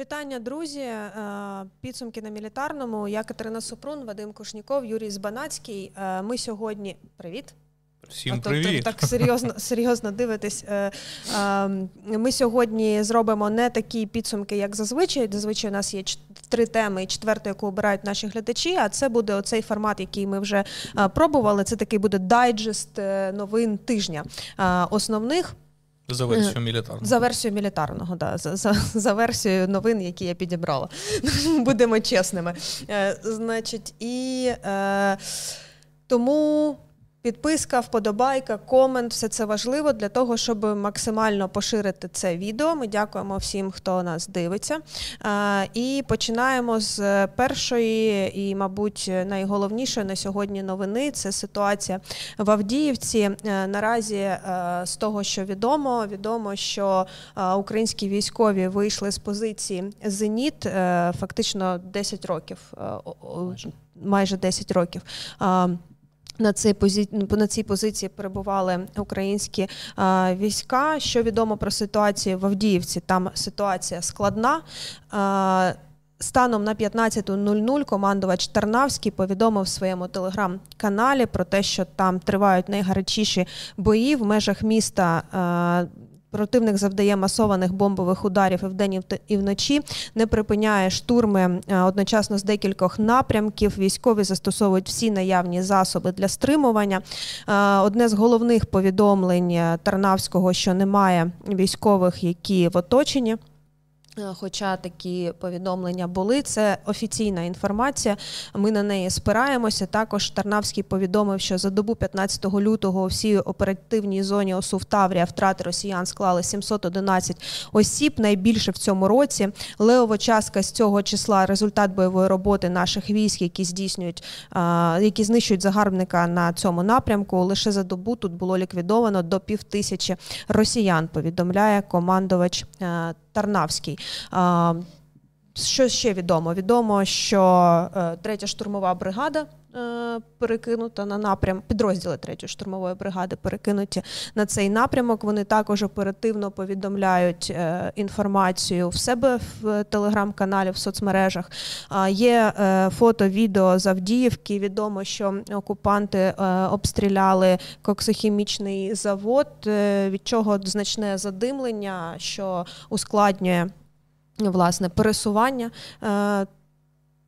Вітання, друзі. Е, підсумки на мілітарному. Я Катерина Супрун, Вадим Кушніков, Юрій Збанацький. Е, ми сьогодні привіт. Всім привіт. Так, так серйозно серйозно дивитись. Е, ми сьогодні зробимо не такі підсумки, як зазвичай. Зазвичай у нас є три теми, і четверту, яку обирають наші глядачі. А це буде оцей формат, який ми вже пробували. Це такий буде дайджест новин тижня основних. За версією мілітарного. За версією мілітарного, да. За за, за версією новин, які я підібрала. Будемо чесними. Е, Значить, і е, тому Підписка, вподобайка, комент все це важливо для того, щоб максимально поширити це відео. Ми дякуємо всім, хто нас дивиться. І починаємо з першої і, мабуть, найголовнішої на сьогодні новини це ситуація в Авдіївці. Е, наразі е, з того, що відомо, відомо, що е, українські військові вийшли з позиції Зеніт фактично 10 років, майже 10 років. На цій позиції на цій позиції перебували українські а, війська. Що відомо про ситуацію в Авдіївці? Там ситуація складна. А, Станом на 15.00 командувач Тарнавський повідомив в своєму телеграм-каналі про те, що там тривають найгарячіші бої в межах міста. Противник завдає масованих бомбових ударів і вдень і вночі, не припиняє штурми е, одночасно з декількох напрямків. Військові застосовують всі наявні засоби для стримування. Е, одне з головних повідомлень е, Тарнавського, що немає військових, які в оточенні. Е, хоча такі повідомлення були, це офіційна інформація. Ми на неї спираємося. Також Тарнавський повідомив, що за добу 15 лютого у всій оперативній зоні ОСУ в Таврія втрати росіян склали 711 осіб. Найбільше в цьому році. Леова частка з цього числа результат бойової роботи наших військ, які здійснюють, які знищують загарбника на цьому напрямку. Лише за добу тут було ліквідовано до пів тисячі росіян. Повідомляє командувач е, Тарнавський. Що ще відомо? Відомо, що е, третя штурмова бригада е, перекинута на напрям, підрозділи третьої штурмової бригади перекинуті на цей напрямок. Вони також оперативно повідомляють е, інформацію в себе в телеграм-каналі, в соцмережах. Є фото, відео з Авдіївки. Відомо, що окупанти обстріляли коксохімічний завод, від чого значне задимлення, що ускладнює власне пересування. Е,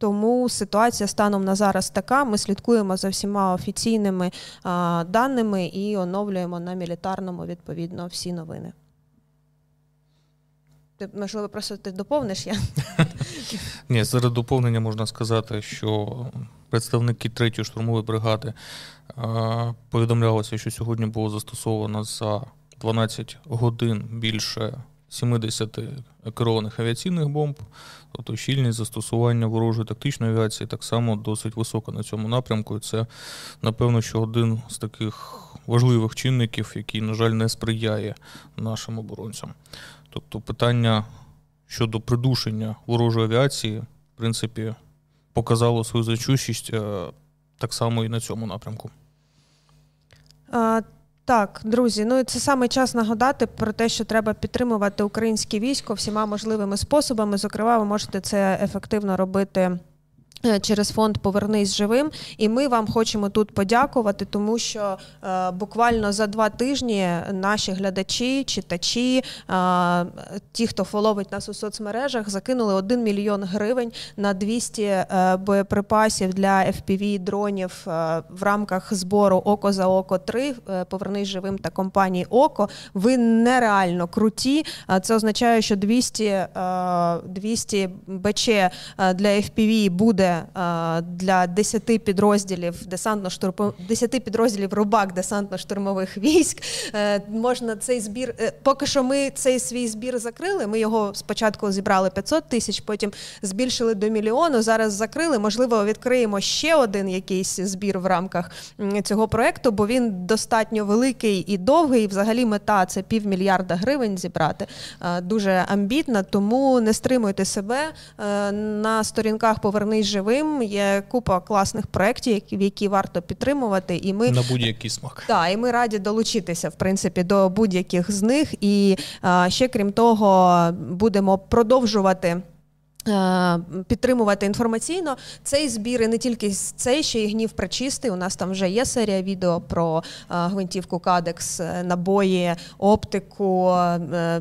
тому ситуація станом на зараз така. Ми слідкуємо за всіма офіційними а, даними і оновлюємо на мілітарному відповідно всі новини. Ти, можливо, просто ти доповниш я? Ні, серед доповнення можна сказати, що представники 3-ї штурмової бригади а, повідомлялося, що сьогодні було застосовано за 12 годин більше 70 керованих авіаційних бомб, тобто щільність застосування ворожої тактичної авіації так само досить висока на цьому напрямку. І це, напевно, що один з таких важливих чинників, який, на жаль, не сприяє нашим оборонцям. Тобто, питання щодо придушення ворожої авіації, в принципі, показало свою зачущість е, так само і на цьому напрямку. Так, друзі, ну і це саме час нагадати про те, що треба підтримувати українське військо всіма можливими способами. Зокрема, ви можете це ефективно робити. Е, через фонд Повернись живим, і ми вам хочемо тут подякувати, тому що е, буквально за два тижні наші глядачі, читачі, е, ті, хто фоловить нас у соцмережах, закинули 1 мільйон гривень на 200 е, боєприпасів для fpv дронів е, в рамках збору Око за око 3 е, Повернись живим та компанії Око. Ви нереально круті. Це означає, що 200 200 БЧ для FPV буде. Е, для 10 підрозділів десантно 10 підрозділів рубак десантно-штурмових військ. Е, можна цей збір. Е, поки що ми цей свій збір закрили. Ми його спочатку зібрали 500 тисяч, потім збільшили до мільйону. Зараз закрили. Можливо, відкриємо ще один якийсь збір в рамках цього проекту, бо він достатньо великий і довгий. І Взагалі, мета це півмільярда гривень зібрати. Дуже амбітна, тому не стримуйте себе на сторінках Повернись живим. Є купа класних проєктів, в які варто підтримувати. І ми на будь-який смак. Так, і ми раді долучитися в принципі до будь-яких з них. І ще крім того, будемо продовжувати. Е, підтримувати інформаційно цей збір і не тільки цей, ще й гнів причистий. У нас там вже є серія відео про е, гвинтівку Кадекс, е, набої, оптику,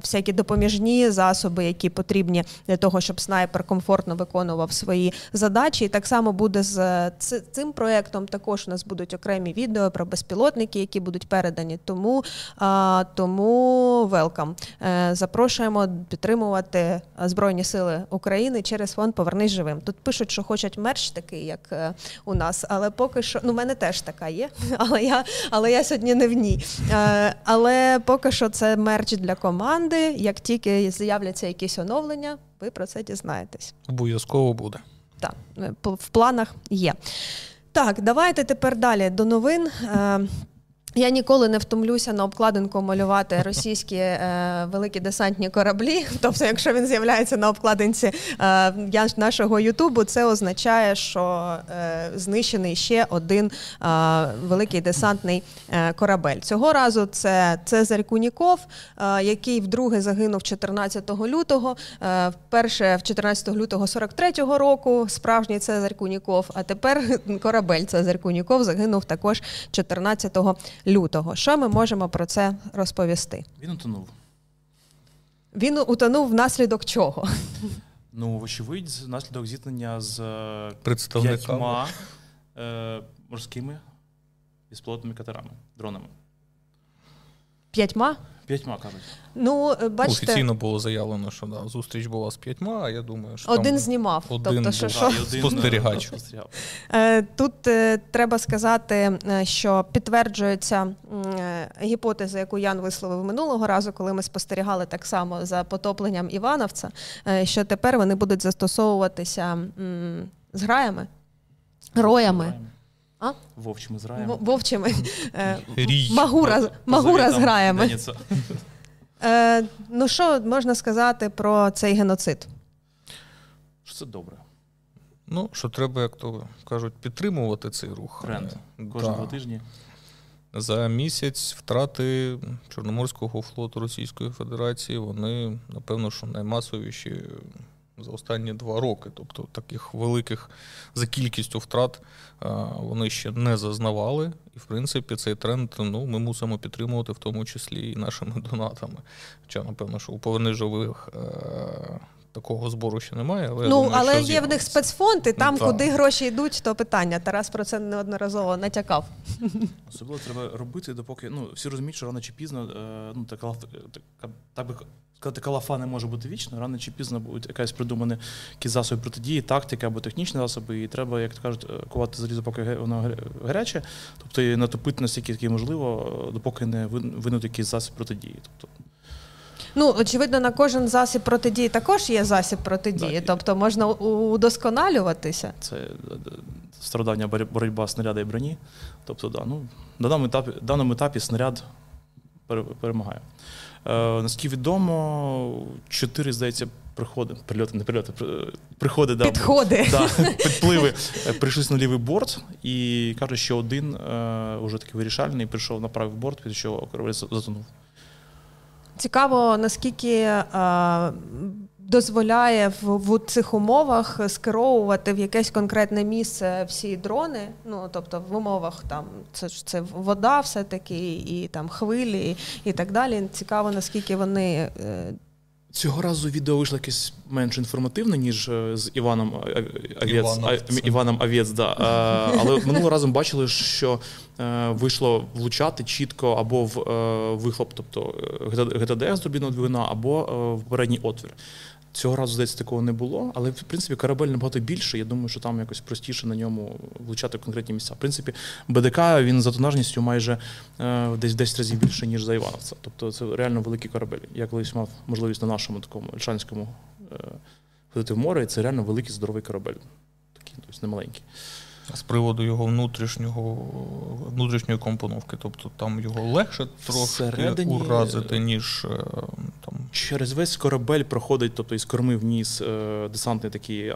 всякі допоміжні засоби, які потрібні для того, щоб снайпер комфортно виконував свої задачі. І так само буде з цим проєктом. Також у нас будуть окремі відео про безпілотники, які будуть передані. Тому тому велкам. Запрошуємо підтримувати Збройні Сили України. України через фонд Повернись живим. Тут пишуть, що хочуть мерч такий, як е, у нас, але поки що ну, в мене теж така є, але я але я сьогодні не в ній. Е, але поки що це мерч для команди. Як тільки з'являться якісь оновлення, ви про це дізнаєтесь. Обов'язково буде. Так, е, в планах є. Так, давайте тепер далі до новин. Я ніколи не втомлюся на обкладинку малювати російські е, великі десантні кораблі. Тобто, якщо він з'являється на обкладинці е, нашого Ютубу, це означає, що е, знищений ще один е, великий десантний е, корабель. Цього разу це Цезарь Куніков, е, який вдруге загинув 14 лютого. Вперше в 14 лютого 43-го року справжній Цезарь Куніков. А тепер корабель Цезарь Куніков загинув також 14 лютого лютого. Що ми можемо про це розповісти? Він утонув. Він утонув внаслідок чого? Ну, вочевидь, внаслідок зіткнення з е, представниками п'ятьма е, морськими безплотними катерами, дронами. П'ятьма? П'ятьма кажуть. Ну, е, бачите, Офіційно було заявлено, що да, зустріч була з п'ятьма, а я думаю, що один там знімав. Один тобто, що, що, спостерігач. Е, тут е, треба сказати, що підтверджується гіпотеза, яку Ян висловив минулого разу, коли ми спостерігали так само за потопленням Івановця, що тепер вони будуть застосовуватися з граями, роями. А? Вовчими зграями. Вовчими. Магура, магура з. Е, Ну, що можна сказати про цей геноцид? Що Це добре. Ну, що треба, як то кажуть, підтримувати цей рух. Тренд. Кожного да. тижні. За місяць втрати Чорноморського флоту Російської Федерації, вони, напевно, що наймасовіші за останні два роки. Тобто таких великих за кількістю втрат вони ще не зазнавали. І, в принципі, цей тренд ну, ми мусимо підтримувати, в тому числі і нашими донатами. Хоча, напевно, що у поверни живих. Е, такого збору ще немає, але ну думаю, але що є в них спецфонд, і там, ну, куди гроші йдуть, то питання. Тарас про це неодноразово натякав. Особливо треба робити, допоки ну всі розуміють, що рано чи пізно е, ну така так би сказати, калафа не може бути вічно, рано чи пізно будуть якась придумані якісь засоби протидії, тактика або технічні засоби, і треба, як то кажуть, е, кувати залізо, поки воно гаряче, тобто і натопити настільки можливо, е, допоки не винуть якийсь засіб протидії. Тобто Ну, очевидно, на кожен засіб протидії також є засіб протидії, так, тобто можна удосконалюватися. Це е, стародавня боротьба снаряда і броні. Тобто, да, ну, на даному етапі, даному етапі снаряд перемагає. Е, Наскільки відомо, чотири, здається, приходи, прильоти, не прильоти, приходи, да, підходи. Да, підпливи е, прийшли на лівий борт і кажуть, що один е, уже такий вирішальний прийшов на правий борт, під що корабель затонув. Цікаво, наскільки е, дозволяє в, в цих умовах скеровувати в якесь конкретне місце всі дрони. Ну тобто в умовах там це ж це вода, все таки, і там хвилі, і так далі. Цікаво, наскільки вони. Е, Цього разу відео вийшло якесь менш інформативне, ніж е, з Іваном Авєц, Іваном Авєц, да. Але минулого разу бачили, що е, вийшло влучати чітко або в е, вихлоп, тобто ГТД з турбінного двигуна, або в передній отвір. Цього разу, здається, такого не було, але в принципі корабель набагато більше. Я думаю, що там якось простіше на ньому влучати в конкретні місця. В принципі, БДК він за тонажністю майже е, десь 10 разів більше, ніж за Івановця. Тобто це реально великий корабель. Я колись мав можливість на нашому такому Ільшанському е, ходити в море, і це реально великий здоровий корабель. Такий, тобто не маленький з приводу його внутрішнього внутрішньої компоновки. Тобто там його легше трохи Всередині... уразити, ніж е. Через весь корабель проходить, тобто із корми вниз е, десантний такий е,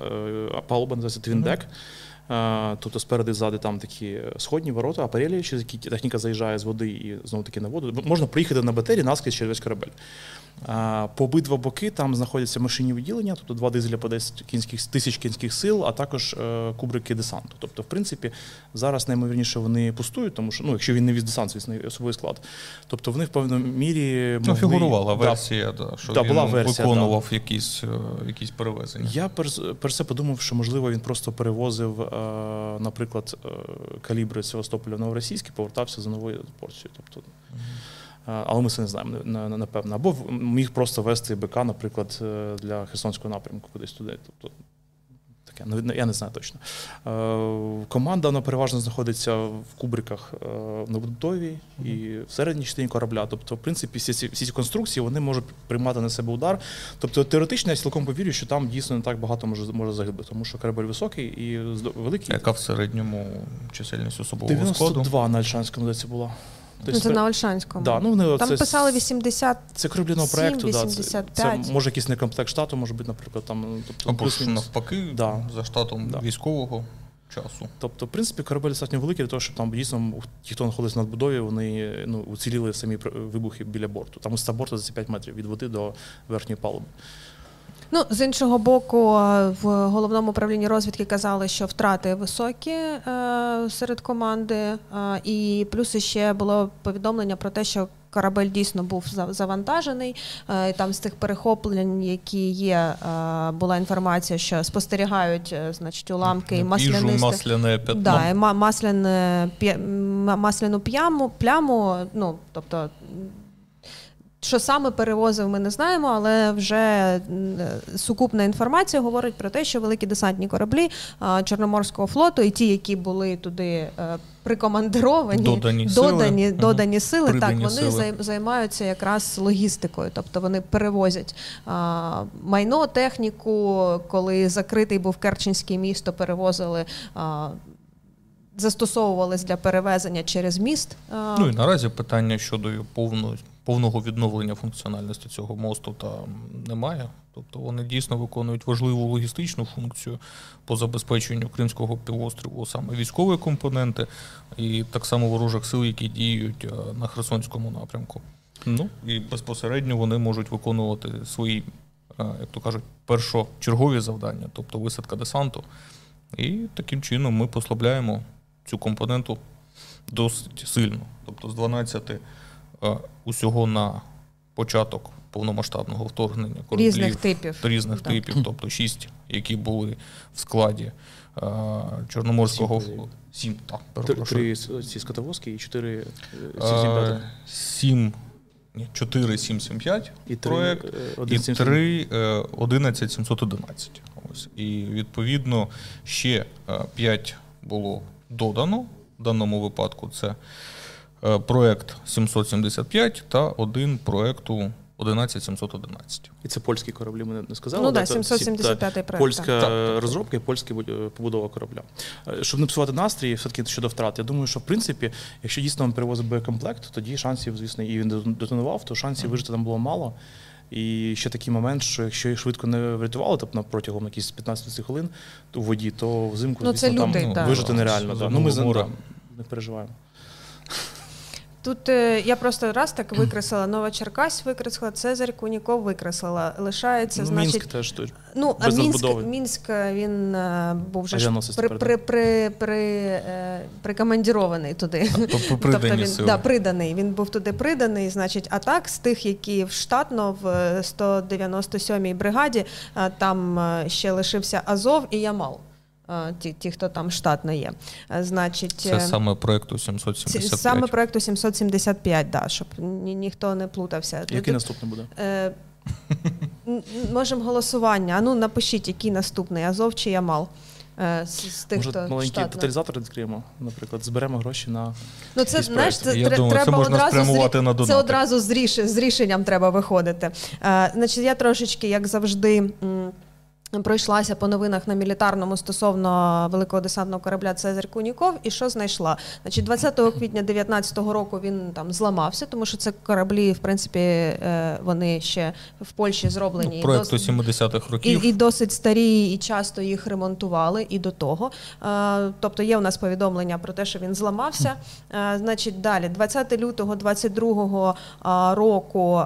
палуба, називається твіндек. Е, тобто спереди ззади там такі сходні ворота, апарелі, через які техніка заїжджає з води і знову таки на воду. Можна проїхати на батері наскрізь через весь корабель. По обидва боки там знаходяться машинні відділення, тобто два дизеля по 10 кінських тисяч кінських сил, а також е, кубрики десанту. Тобто, в принципі, зараз наймовірніше вони пустують, тому що ну, якщо він не віз десант, звісно, особовий склад. Тобто вони в певній мірі могли... Ну, фігурувала версія, да, що да, він була версія, виконував да. якісь е, якісь перевезення. Я перш все подумав, що можливо він просто перевозив, е, наприклад, калібри Севастополя в Новоросійськ повертався за новою порцією. Тобто, але ми це не знаємо, напевно. Або міг просто вести БК, наприклад, е, для Херсонського напрямку кудись туди. Тобто таке, ну, я не знаю точно. Е, команда вона переважно знаходиться в кубриках е, на будові і в середній частині корабля. Тобто, в принципі, всі ці всі ці конструкції вони можуть приймати на себе удар. Тобто, теоретично я цілком повірю, що там дійсно не так багато може може загибати, тому що корабель високий і великий. Яка в середньому чисельність особового складу? 92 на Альшанському здається, була. Тобто, це на Ольшанському. Да, ну, вони, Там це, писали 80. Це корабліного проєкту. Да, це, це може якийсь некомплект штату, може бути, наприклад, там. Тобто, Або ж навпаки, да. за штатом да. військового часу. Тобто, в принципі, корабель достатньо великий, для того, що там дійсно ті, хто знаходиться на надбудові, вони ну, уціліли самі вибухи біля борту. Там із борту за 5 метрів від води до верхньої палуби. Ну, з іншого боку, в головному управлінні розвідки казали, що втрати високі е, серед команди, е, і плюс ще було повідомлення про те, що корабель дійсно був завантажений. Е, там з тих перехоплень, які є, е, була інформація, що спостерігають е, значить, уламки і масляне п'ятно. Да, масляне, масляну пляму, пляму, ну, тобто що саме перевозив, ми не знаємо, але вже сукупна інформація говорить про те, що великі десантні кораблі Чорноморського флоту і ті, які були туди е, прикомандировані, додані додані сили, додані сили так вони сили. займаються якраз логістикою, тобто вони перевозять майно, техніку, коли закритий був Керченський місто, перевозили. Застосовувались для перевезення через міст. Ну і наразі питання щодо повної повного відновлення функціональності цього мосту там немає. Тобто вони дійсно виконують важливу логістичну функцію по забезпеченню Кримського півострову, саме військові компоненти, і так само ворожих сил, які діють е, на Херсонському напрямку. Ну і безпосередньо вони можуть виконувати свої, е, як то кажуть, першочергові завдання, тобто висадка десанту. І таким чином ми послабляємо цю компоненту досить сильно. Тобто з 12 Е, усього на початок повномасштабного вторгнення кораблів різних типів, різних так. типів, тобто шість, які були в складі е, Чорноморського сім, так, Три ці скотовозки і чотири е, сім. 4 775 і проект, і 3 11711. Ось. І відповідно ще 5 було додано в даному випадку. Це Е, проект 775 та один проекту 11711. І це польські кораблі, ми не сказали. Ну так, 775 проект. Польська так. розробка і польська побудова корабля. Е, щоб не псувати настрій, все-таки щодо втрат, я думаю, що в принципі, якщо дійсно він перевозив боєкомплект, то тоді шансів, звісно, і він детонував, то шансів mm-hmm. вижити там було мало. І ще такий момент, що якщо їх швидко не врятували, тобто протягом якихось 15 хвилин у воді, то взимку ну, звісно, це там да. вижити нереально. Да. Ну, Ми да, не переживаємо. Тут е, я просто раз так викреслила, Нова Черкась викреслила, Цезарь Куніков викреслила. Лишається, ну, значить. Мінськ теж тут. Ну, а Мінськ, Мінськ він е, був вже ж при, при, при, при, е, прикомандірований туди. Тобто він сили. да, приданий. Він був туди приданий. Значить, а так з тих, які в штатно в 197-й бригаді, там ще лишився Азов і Ямал ті, ті, хто там штатно є. Значить, Це саме проєкту 775. Саме проєкту 775, да, щоб ні, ніхто не плутався. Який наступний буде? Е, Можемо голосування. А ну напишіть, який наступний Азов чи Ямал. Е, з, з тих, Може, хто маленький штатно. тоталізатор відкриємо, наприклад, зберемо гроші на ну це знаєш, це Я думаю, треба це можна одразу з, на це одразу з, ріш, з рішенням треба виходити. Е, Значить, я трошечки, як завжди. М- Пройшлася по новинах на мілітарному стосовно великого десантного корабля Цезарь Куніков. І що знайшла? Значить, 20 квітня 19-го року він там зламався, тому що це кораблі, в принципі, е, вони ще в Польщі зроблені ну, проєкту 70-х років і, і досить старі, і часто їх ремонтували і до того. Е, тобто є у нас повідомлення про те, що він зламався. Е, значить, далі, 20 лютого 22-го року,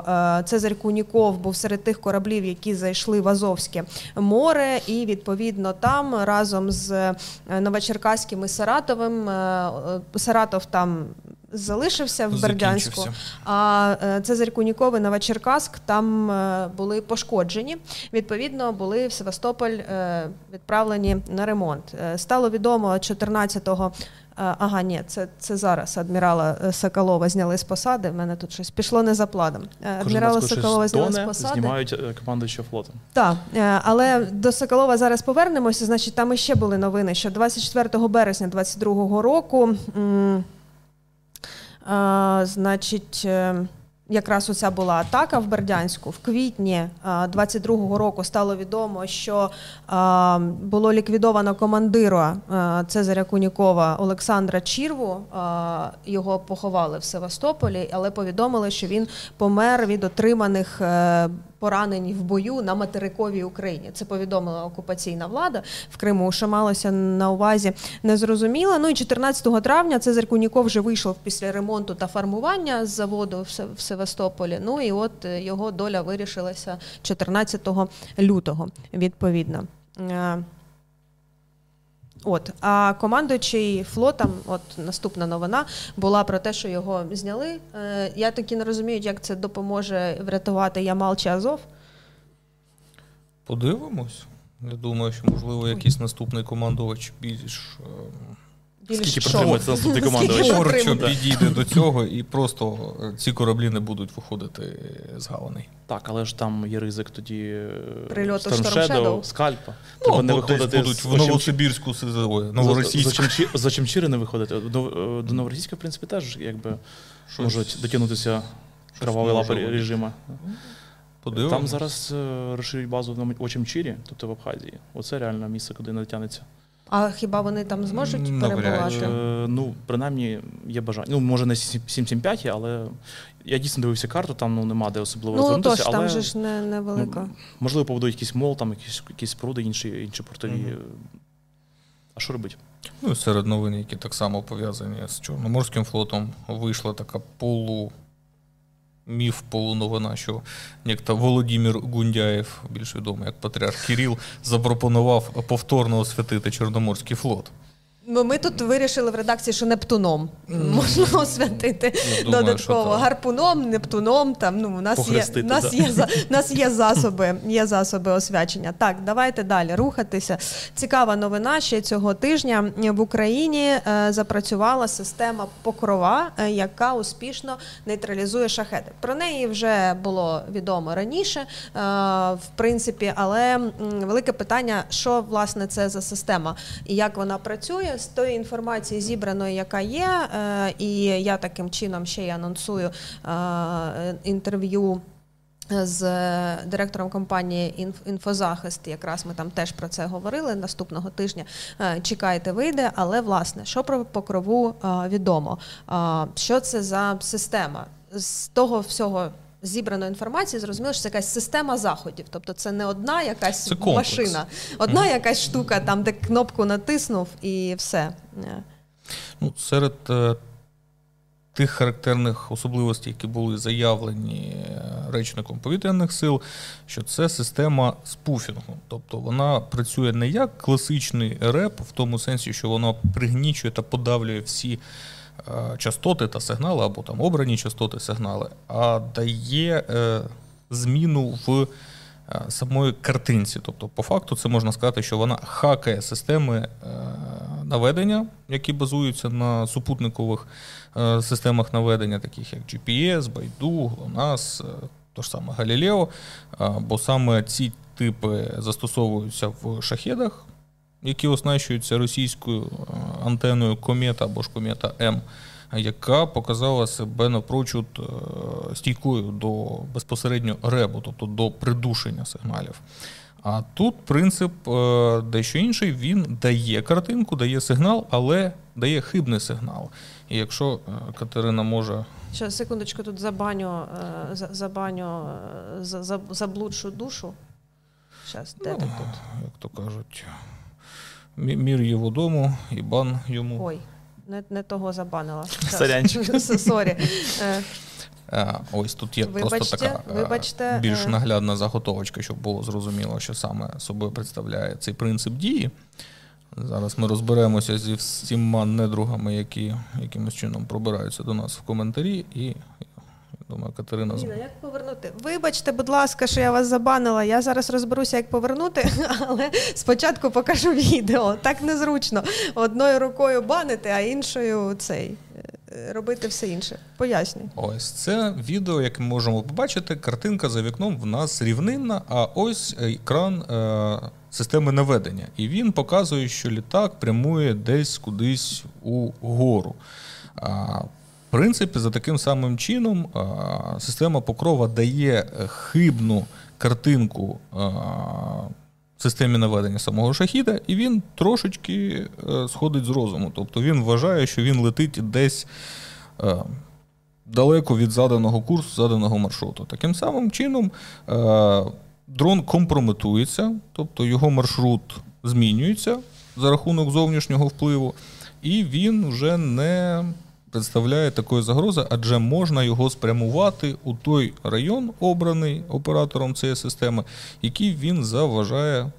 Цезарь Куніков був серед тих кораблів, які зайшли в Азовське море, і відповідно там разом з е, Новочеркаським і Саратовим е, е, Саратов там. Залишився в Бердянську, а Цезарь Куніков і Новочеркаськ там були пошкоджені. Відповідно, були в Севастополь відправлені на ремонт. Стало відомо 14 Ага, ні, це це зараз адмірала е, Соколова зняли з посади. В мене тут щось пішло не за планом. Е, адмірала Соколова зняли з посади. Знімають е, командуючого флотом. Так, але до Соколова зараз повернемося. Значить, там іще були новини, що 24 березня 22-го року. М- а, значить якраз оця була атака в Бердянську. В квітні 22-го року стало відомо, що було ліквідовано командира Цезаря Кунікова Олександра Чірву. Його поховали в Севастополі, але повідомили, що він помер від отриманих е, поранень в бою на материковій Україні. Це повідомила окупаційна влада в Криму, що малося на увазі незрозуміло. Ну і 14 травня Цезар Куніков вже вийшов після ремонту та фармування з заводу в Севастополі. Ну і от е, його доля вирішилася 14 лютого. Відповідно. От, а командуючий флотом, от наступна новина була про те, що його зняли. Е, Я таки не розумію, як це допоможе врятувати Ямал чи Азов. Подивимось. Я думаю, що можливо якийсь наступний командувач більш. Е, Скільки протримується наступний командувач? що підійде до цього, і просто е, ці кораблі не будуть виходити з галаней. Так, але ж там є ризик тоді е, Прильоту Storm Shadow, скальпа. Ну, Треба не виходити будуть в Новосибірську СЗО, Новоросійську. За Чемчири не виходити. До, е, Новоросійська, в принципі, теж якби можуть дотягнутися кроваві лапи режиму. Подивимо. Там зараз розширюють базу в Очемчирі, тобто в Абхазії. Оце реально місце, куди не дотягнеться. А хіба вони там зможуть перебувати? Е, ну, принаймні, є бажання. Ну, може, не 775, але я дійсно дивився карту, там ну, нема де особливо ну, розвернутися. Ну, там же ж не, невелика. Ну, можливо, побудують якийсь мол, там якісь якісь споруди, інші інші портові. Mm-hmm. А що робити? Ну, серед новин, які так само пов'язані з Чорноморським флотом, вийшла така полу міф полуновина, що некто Володимир Гундяєв, більш відомий як Патріарх Кирил, запропонував повторно освятити Чорноморський флот. Ну, ми тут вирішили в редакції, що Нептуном можна освятити думаю, додатково гарпуном, Нептуном. Там ну у нас є у нас є за нас є засоби, є засоби освячення. Так, давайте далі рухатися. Цікава новина ще цього тижня в Україні е, запрацювала система покрова, е, яка успішно нейтралізує шахети. Про неї вже було відомо раніше, е, в принципі, але велике питання, що власне це за система і як вона працює з тої інформації зібраної, яка є, е, і я таким чином ще й анонсую е, інтерв'ю. З директором компанії Інфозахист, якраз ми там теж про це говорили наступного тижня. Е, чекайте, вийде, але власне, що про покрову відомо? Що це за система? З того всього зібраної інформації, зрозуміло, що це якась система заходів. Тобто це не одна якась це машина, одна mm-hmm. якась штука, там, де кнопку натиснув і все. Ну, Серед е, тих характерних особливостей, які були заявлені е, речником повітряних сил, що це система спуфінгу. Тобто вона працює не як класичний реп, в тому сенсі, що вона пригнічує та подавлює всі. Е, частоти та сигнали, або там обрані частоти сигнали, а дає е, зміну в е, самої картинці. Тобто, по факту, це можна сказати, що вона хакає системи наведення, які базуються на супутникових системах наведення, таких як GPS, Байду, GLONASS, то ж саме Галілео, бо саме ці типи застосовуються в шахедах які оснащуються російською е, антеною комета або ж комета М, яка показала себе напрочуд е, стійкою до безпосередньо ребу, тобто до придушення сигналів. А тут принцип е, дещо інший. Він дає картинку, дає сигнал, але дає хибний сигнал. І якщо Катерина може. Ще секундочку, тут забаню, забаню заблудшу душу. Зараз, де ну, ти тут? Як то кажуть, мир його дому і бан йому. Ой, не не того забанила. Сорянчик. Сорі. Ось тут є вибачте, просто така вибачте, більш наглядна заготовочка, щоб було зрозуміло, що саме собою представляє цей принцип дії. Зараз ми розберемося зі всіма недругами, які якимось чином пробираються до нас в коментарі, і думаю, Катерина Ніна, як повернути? Вибачте, будь ласка, що я вас забанила. Я зараз розберуся, як повернути, але спочатку покажу відео. Так незручно. Одною рукою банити, а іншою цей. Е, робити все інше. Пояснюй. Ось це відео, як ми можемо побачити, картинка за вікном в нас рівнинна, а ось екран е, системи наведення. І він показує, що літак прямує десь кудись угору. Принципі, за таким самим чином система покрова дає хибну картинку. Системі наведення самого шахіда, і він трошечки е, сходить з розуму. Тобто він вважає, що він летить десь е, далеко від заданого курсу, заданого маршруту. Таким самим чином е, дрон компрометується, тобто його маршрут змінюється за рахунок зовнішнього впливу, і він вже не представляє такої загрози, адже можна його спрямувати у той район, обраний оператором цієї системи, який він заважає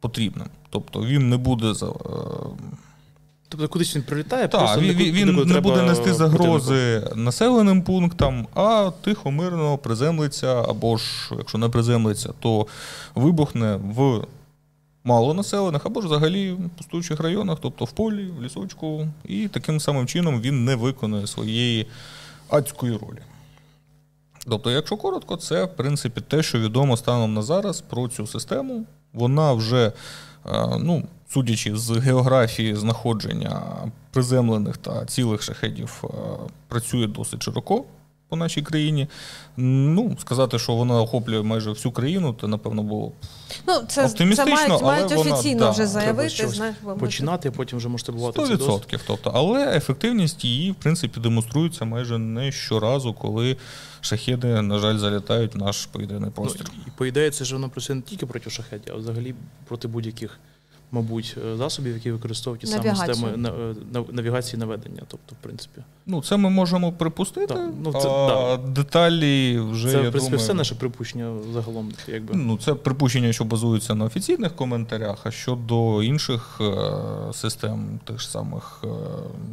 потрібним. Тобто він не буде за. Е, тобто кудись він прилітає, так, просто він, він не буде нести загрози будинку. населеним пунктам, а тихо, мирно приземлиться, або ж, якщо не приземлиться, то вибухне в малонаселених або ж взагалі в пустуючих районах, тобто в полі, в лісочку, і таким самим чином він не виконує своєї адської ролі. Тобто, якщо коротко, це в принципі те, що відомо станом на зараз про цю систему. Вона вже, е, ну, судячи з географії знаходження приземлених та цілих шахедів, е, працює досить широко по нашій країні. Ну, сказати, що вона охоплює майже всю країну, то напевно було ну, це, оптимістично, це мають, але мають вона, офіційно да, вже заявити. Знаєш, починати, а потім вже можете бувати 100%. Тобто, але ефективність її, в принципі, демонструється майже не щоразу, коли шахеди, на жаль, залітають в наш повітряний ну, простір. Ну, і по ідеї, це ж воно працює не тільки проти шахедів, а взагалі проти будь-яких мабуть, е, засобів, які використовують ті саме системи е, навігації наведення. Тобто, в принципі, ну це ми можемо припустити. Да. Ну, це, а да. Деталі вже це я в принципі думаю, все наше припущення загалом. Якби ну це припущення, що базується на офіційних коментарях. А щодо інших е, систем, тих ж самих е,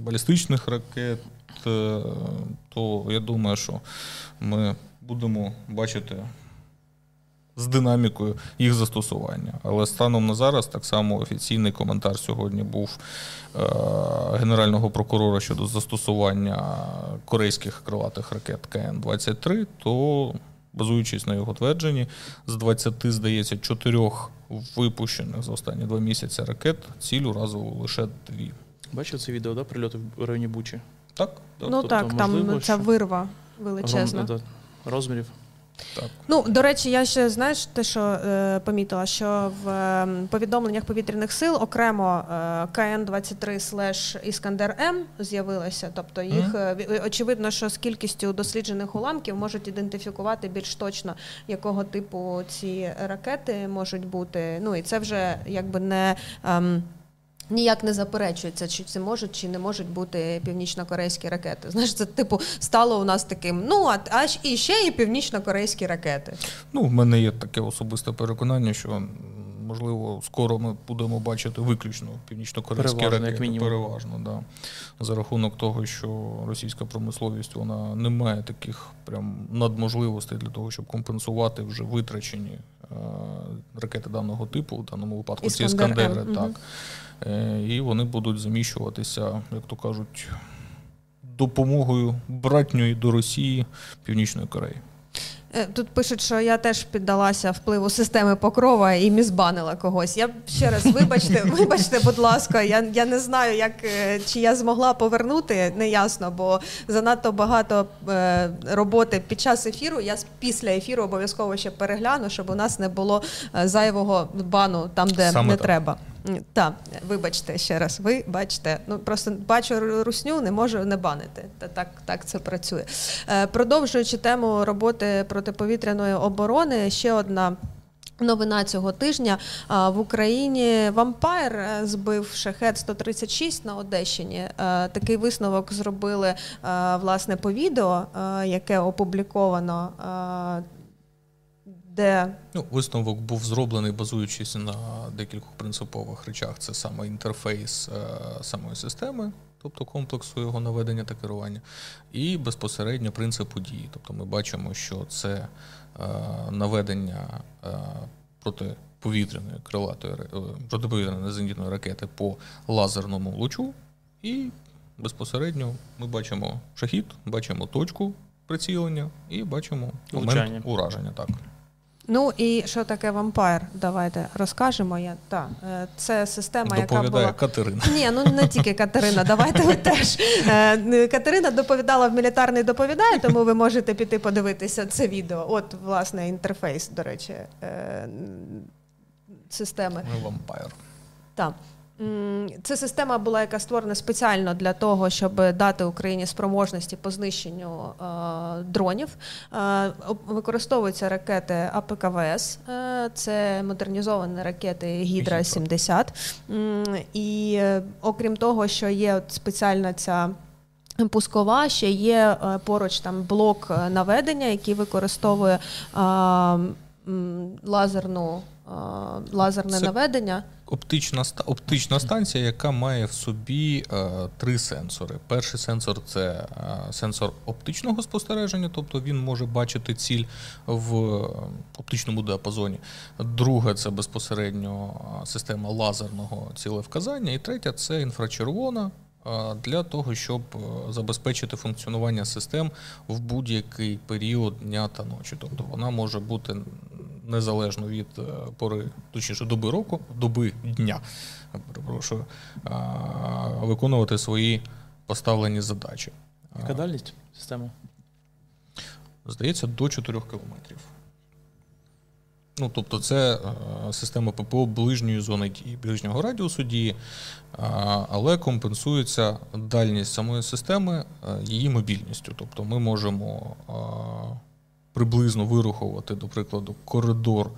балістичних ракет, е, то я думаю, що ми будемо бачити з динамікою їх застосування. Але станом на зараз так само офіційний коментар сьогодні був е, генерального прокурора щодо застосування корейських крилатих ракет КН-23, то, базуючись на його твердженні, з 20, здається, чотирьох випущених за останні два місяці ракет ціль уразило лише дві. Бачив це відео, да, прильоти в районі Бучі? Так. так. Ну тобто, так, там ця вирва величезна. Розмірів. Так. Ну, до речі, я ще знаєш те, що е, помітила, що в е, повідомленнях повітряних сил окремо е, КН-23 слеш Іскандер М з'явилося. Тобто їх mm-hmm. очевидно, що з кількістю досліджених уламків можуть ідентифікувати більш точно, якого типу ці ракети можуть бути. Ну і це вже якби не. Е, Ніяк не заперечується, чи це можуть чи не можуть бути північно-корейські ракети. Знаєш, це типу стало у нас таким. Ну а аж і ще є північно-корейські ракети. Ну, в мене є таке особисте переконання, що можливо скоро ми будемо бачити виключно північно-корейські переважно, ракети. Як переважно, да. За рахунок того, що російська промисловість вона не має таких прям надможливостей для того, щоб компенсувати вже витрачені е- ракети даного типу, в даному випадку ці іскандери. Так. Е, і вони будуть заміщуватися, як то кажуть, допомогою братньої до Росії Північної Кореї. Е, тут пишуть, що я теж піддалася впливу системи покрова і мізбанила когось. Я ще раз вибачте, вибачте, будь ласка, я я не знаю, як е, чи я змогла повернути, неясно, бо занадто багато е, роботи під час ефіру. Я після ефіру обов'язково ще перегляну, щоб у нас не було зайвого бану там, де Саме не так. треба. Так, вибачте ще раз, ви бачите. Ну просто бачу русню, не можу не банити. Так так це працює. Е, продовжуючи тему роботи протиповітряної оборони, ще одна. Новина цього тижня в Україні вампайр е, збив шахет 136 на Одещині. Е, такий висновок зробили власне по відео, яке опубліковано де ну, висновок був зроблений, базуючись на декількох принципових речах. Це саме інтерфейс е, самої системи, тобто комплексу його наведення та керування, і безпосередньо принципу дії. Тобто ми бачимо, що це е, наведення е, протиповітряної крилатої е, протиповітряної зенітної ракети по лазерному лучу, і безпосередньо ми бачимо шахід, бачимо точку прицілення і бачимо момент ураження. Так. Ну і що таке вампайр? Давайте розкажемо. Я та е, це система, Доповідає яка була Катерина. Ні, ну не тільки Катерина. Давайте ви теж е, Катерина доповідала в мілітарний доповідає, тому ви можете піти подивитися це відео. От власне інтерфейс, до речі, е, системи. Вампайр. Так. Ця система була яка створена спеціально для того, щоб дати Україні спроможності по знищенню е, дронів. Е, використовуються ракети АПКВС, е, це модернізовані ракети Гідра 70 І е, окрім того, що є спеціальна ця. Пускова ще є е, поруч там блок наведення, який використовує е, лазерну лазерне Це наведення. Оптична оптична станція, яка має в собі е, три сенсори. Перший сенсор це е, сенсор оптичного спостереження, тобто він може бачити ціль в оптичному діапазоні. Друге це безпосередньо система лазерного цілевказання. І третя це інфрачервона для того, щоб е, забезпечити функціонування систем в будь-який період дня та ночі. Тобто вона може бути незалежно від е, пори, точніше доби року, доби дня, перепрошую, виконувати свої поставлені задачі. Яка дальність системи? Здається, до 4 кілометрів. Ну, тобто, це е, система ППО ближньої зони дії, ближнього радіусу дії, але компенсується дальність самої системи е, її мобільністю. Тобто ми можемо приблизно вирухувати, до прикладу, коридор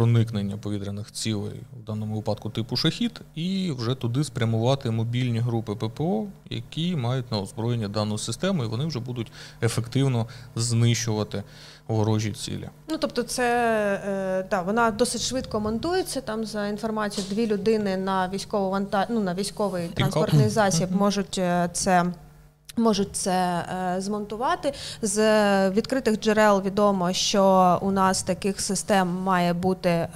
проникнення повітряних цілей, в даному випадку типу шахід, і вже туди спрямувати мобільні групи ППО, які мають на озброєння дану систему, і вони вже будуть ефективно знищувати ворожі цілі. Ну тобто, це е, да, вона досить швидко монтується. Там за інформацією, дві людини на військову ванта... ну, на військовий транспортний засіб можуть е, це. Можуть це е, змонтувати з відкритих джерел. Відомо, що у нас таких систем має бути е,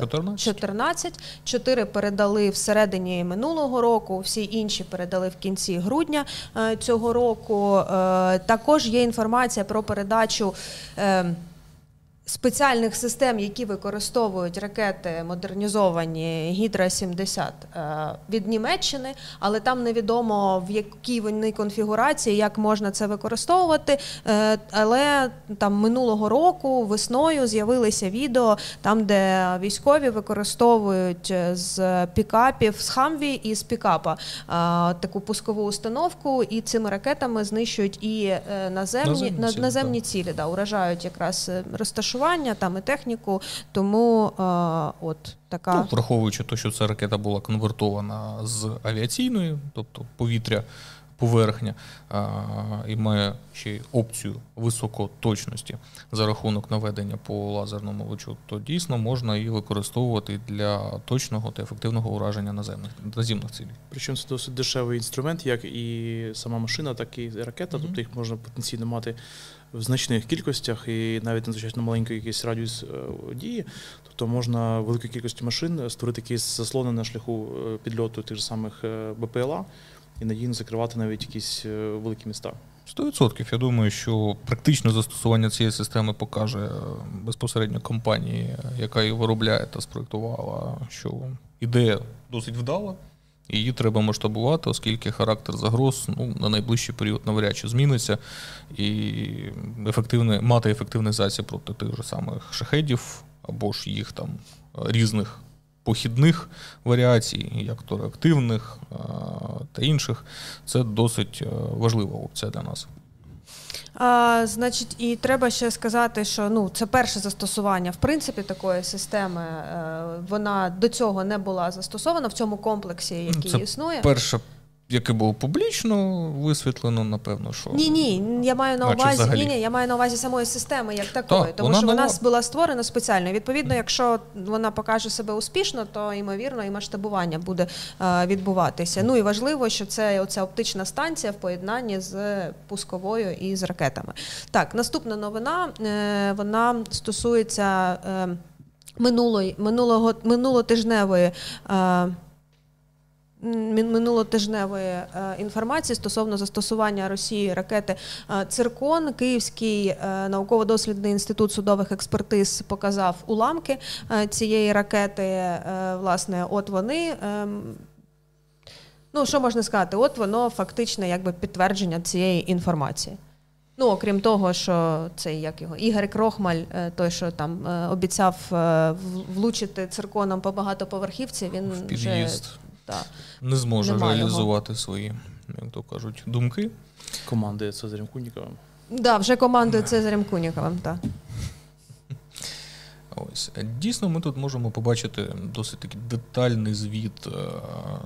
14. 14. Чотири передали всередині минулого року. Всі інші передали в кінці грудня е, цього року. Також є інформація про передачу. Спеціальних систем, які використовують ракети модернізовані Гідра 70 е, від Німеччини, але там невідомо в якій вони конфігурації, як можна це використовувати. Е, але там минулого року весною з'явилися відео там, де військові використовують е, з пікапів з Хамві і з пікапа таку пускову установку, і цими ракетами знищують і наземні наземні цілі, наземні цілі да, уражають якраз розташування розташування, там і техніку. Тому е, от така ну, враховуючи те, що ця ракета була конвертована з авіаційної, тобто повітря. Поверхня і має ще й опцію високоточності за рахунок наведення по лазерному лучу, то дійсно можна її використовувати для точного та ефективного ураження наземних наземних цілей. Причому це досить дешевий інструмент, як і сама машина, так і ракета. Mm-hmm. Тобто їх можна потенційно мати в значних кількостях і навіть надзвичайно маленький якийсь радіус е, дії, тобто можна великою кількістю машин створити якісь заслони на шляху е, підльоту тих же самих е, БПЛА і надійно закривати навіть якісь великі міста. 100%. Я думаю, що практичне застосування цієї системи покаже безпосередньо компанії, яка її виробляє та спроектувала, що ідея досить вдала. Її треба масштабувати, оскільки характер загроз ну, на найближчий період навряд чи зміниться, і ефективне, мати ефективний засіб проти тих же самих шахедів або ж їх там різних похідних варіацій, як то реактивних та інших, це досить важлива опція для нас. А, Значить, і треба ще сказати, що ну це перше застосування в принципі такої системи. Е, вона до цього не була застосована в цьому комплексі, який це існує. Перша яке було публічно висвітлено, напевно, що ні, ні, я маю на увазі ні, ні, я маю на увазі самої системи як такої, так, тому вона що вона нова. була створена спеціально. Відповідно, якщо вона покаже себе успішно, то ймовірно і масштабування буде е, відбуватися. Ну і важливо, що це оця оптична станція в поєднанні з пусковою і з ракетами. Так, наступна новина е, вона стосується е, минулої минулого минулотижневої. Е, минулотижневої е, інформації стосовно застосування Росії ракети е, Циркон. Київський е, науково-дослідний інститут судових експертиз показав уламки цієї ракети. Власне, от вони. Ем, ну, що можна сказати? От воно фактичне якби підтвердження цієї інформації. Ну, окрім того, що цей як його Ігор Крохмаль, той, що там обіцяв влучити цирконом по багатоповерхівці, він вже та, не зможе Нема реалізувати його. свої, як то кажуть, думки. Командує Цезарем Куніковим. Так, да, вже командує Цезарем Куніковим, так. Ось дійсно, ми тут можемо побачити досить такий детальний звіт е,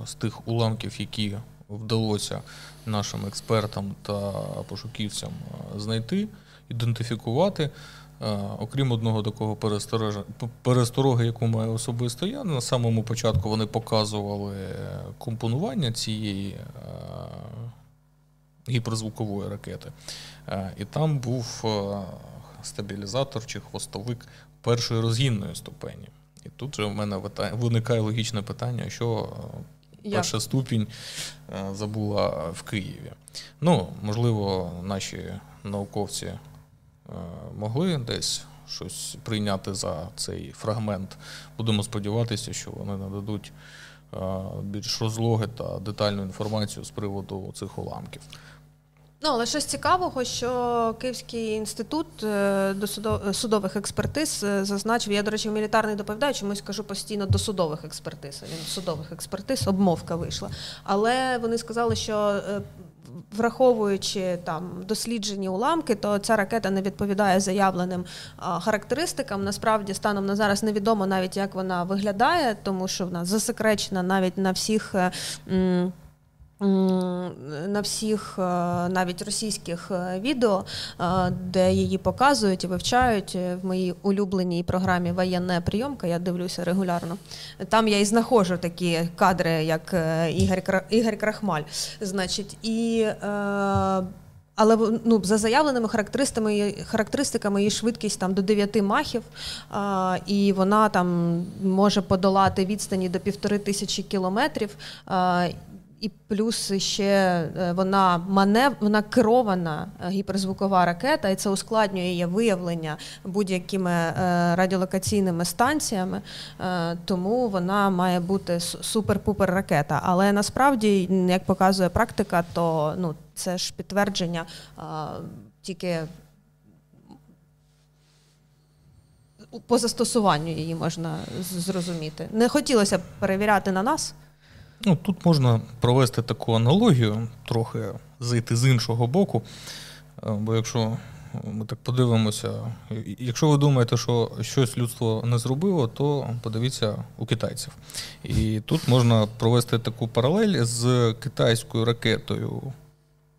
з тих уламків, які вдалося нашим експертам та пошуківцям е, знайти, ідентифікувати. Е, окрім одного такого перестороги, яку маю особисто я, на самому початку вони показували компонування цієї е, гіперзвукової ракети. Е, і там був стабілізатор чи хвостовик першої розгінної ступені. І тут же в мене виникає логічне питання, що перша ступінь забула в Києві. Ну, можливо, наші науковці Е, могли десь щось прийняти за цей фрагмент. Будемо сподіватися, що вони нададуть е, більш розлоги та детальну інформацію з приводу цих уламків. Ну, але щось цікавого, що Київський інститут е, судових експертиз зазначив, я, до речі, мілітарний доповідаю, чомусь кажу постійно до судових експертиз. Він судових експертиз, обмовка вийшла. Але вони сказали, що враховуючи там досліджені уламки, то ця ракета не відповідає заявленим характеристикам. Насправді, станом на зараз невідомо навіть як вона виглядає, тому що вона засекречена навіть на всіх. Е, м- на всіх е, навіть російських е, відео, е, де її показують і вивчають в моїй улюбленій програмі Воєнна прийомка. Я дивлюся регулярно. Там я і знаходжу такі кадри, як Ігор Ігор Крахмаль. Значить, і але ну, за заявленими характеристиками характеристиками її швидкість там до 9 махів, і вона там може подолати відстані до півтори тисячі кілометрів. А, і плюс ще е, вона манев, вона керована е, гіперзвукова ракета, і це ускладнює її виявлення будь-якими е, радіолокаційними станціями, тому вона має бути супер-пупер ракета. Але насправді, як показує практика, то ну це ж підтвердження тільки. По застосуванню її можна зрозуміти. Не хотілося б перевіряти на нас. Ну, Тут можна провести таку аналогію, трохи зайти з іншого боку. Е, бо якщо ми так подивимося, якщо ви думаєте, що щось людство не зробило, то подивіться у китайців. І тут можна провести таку паралель з китайською ракетою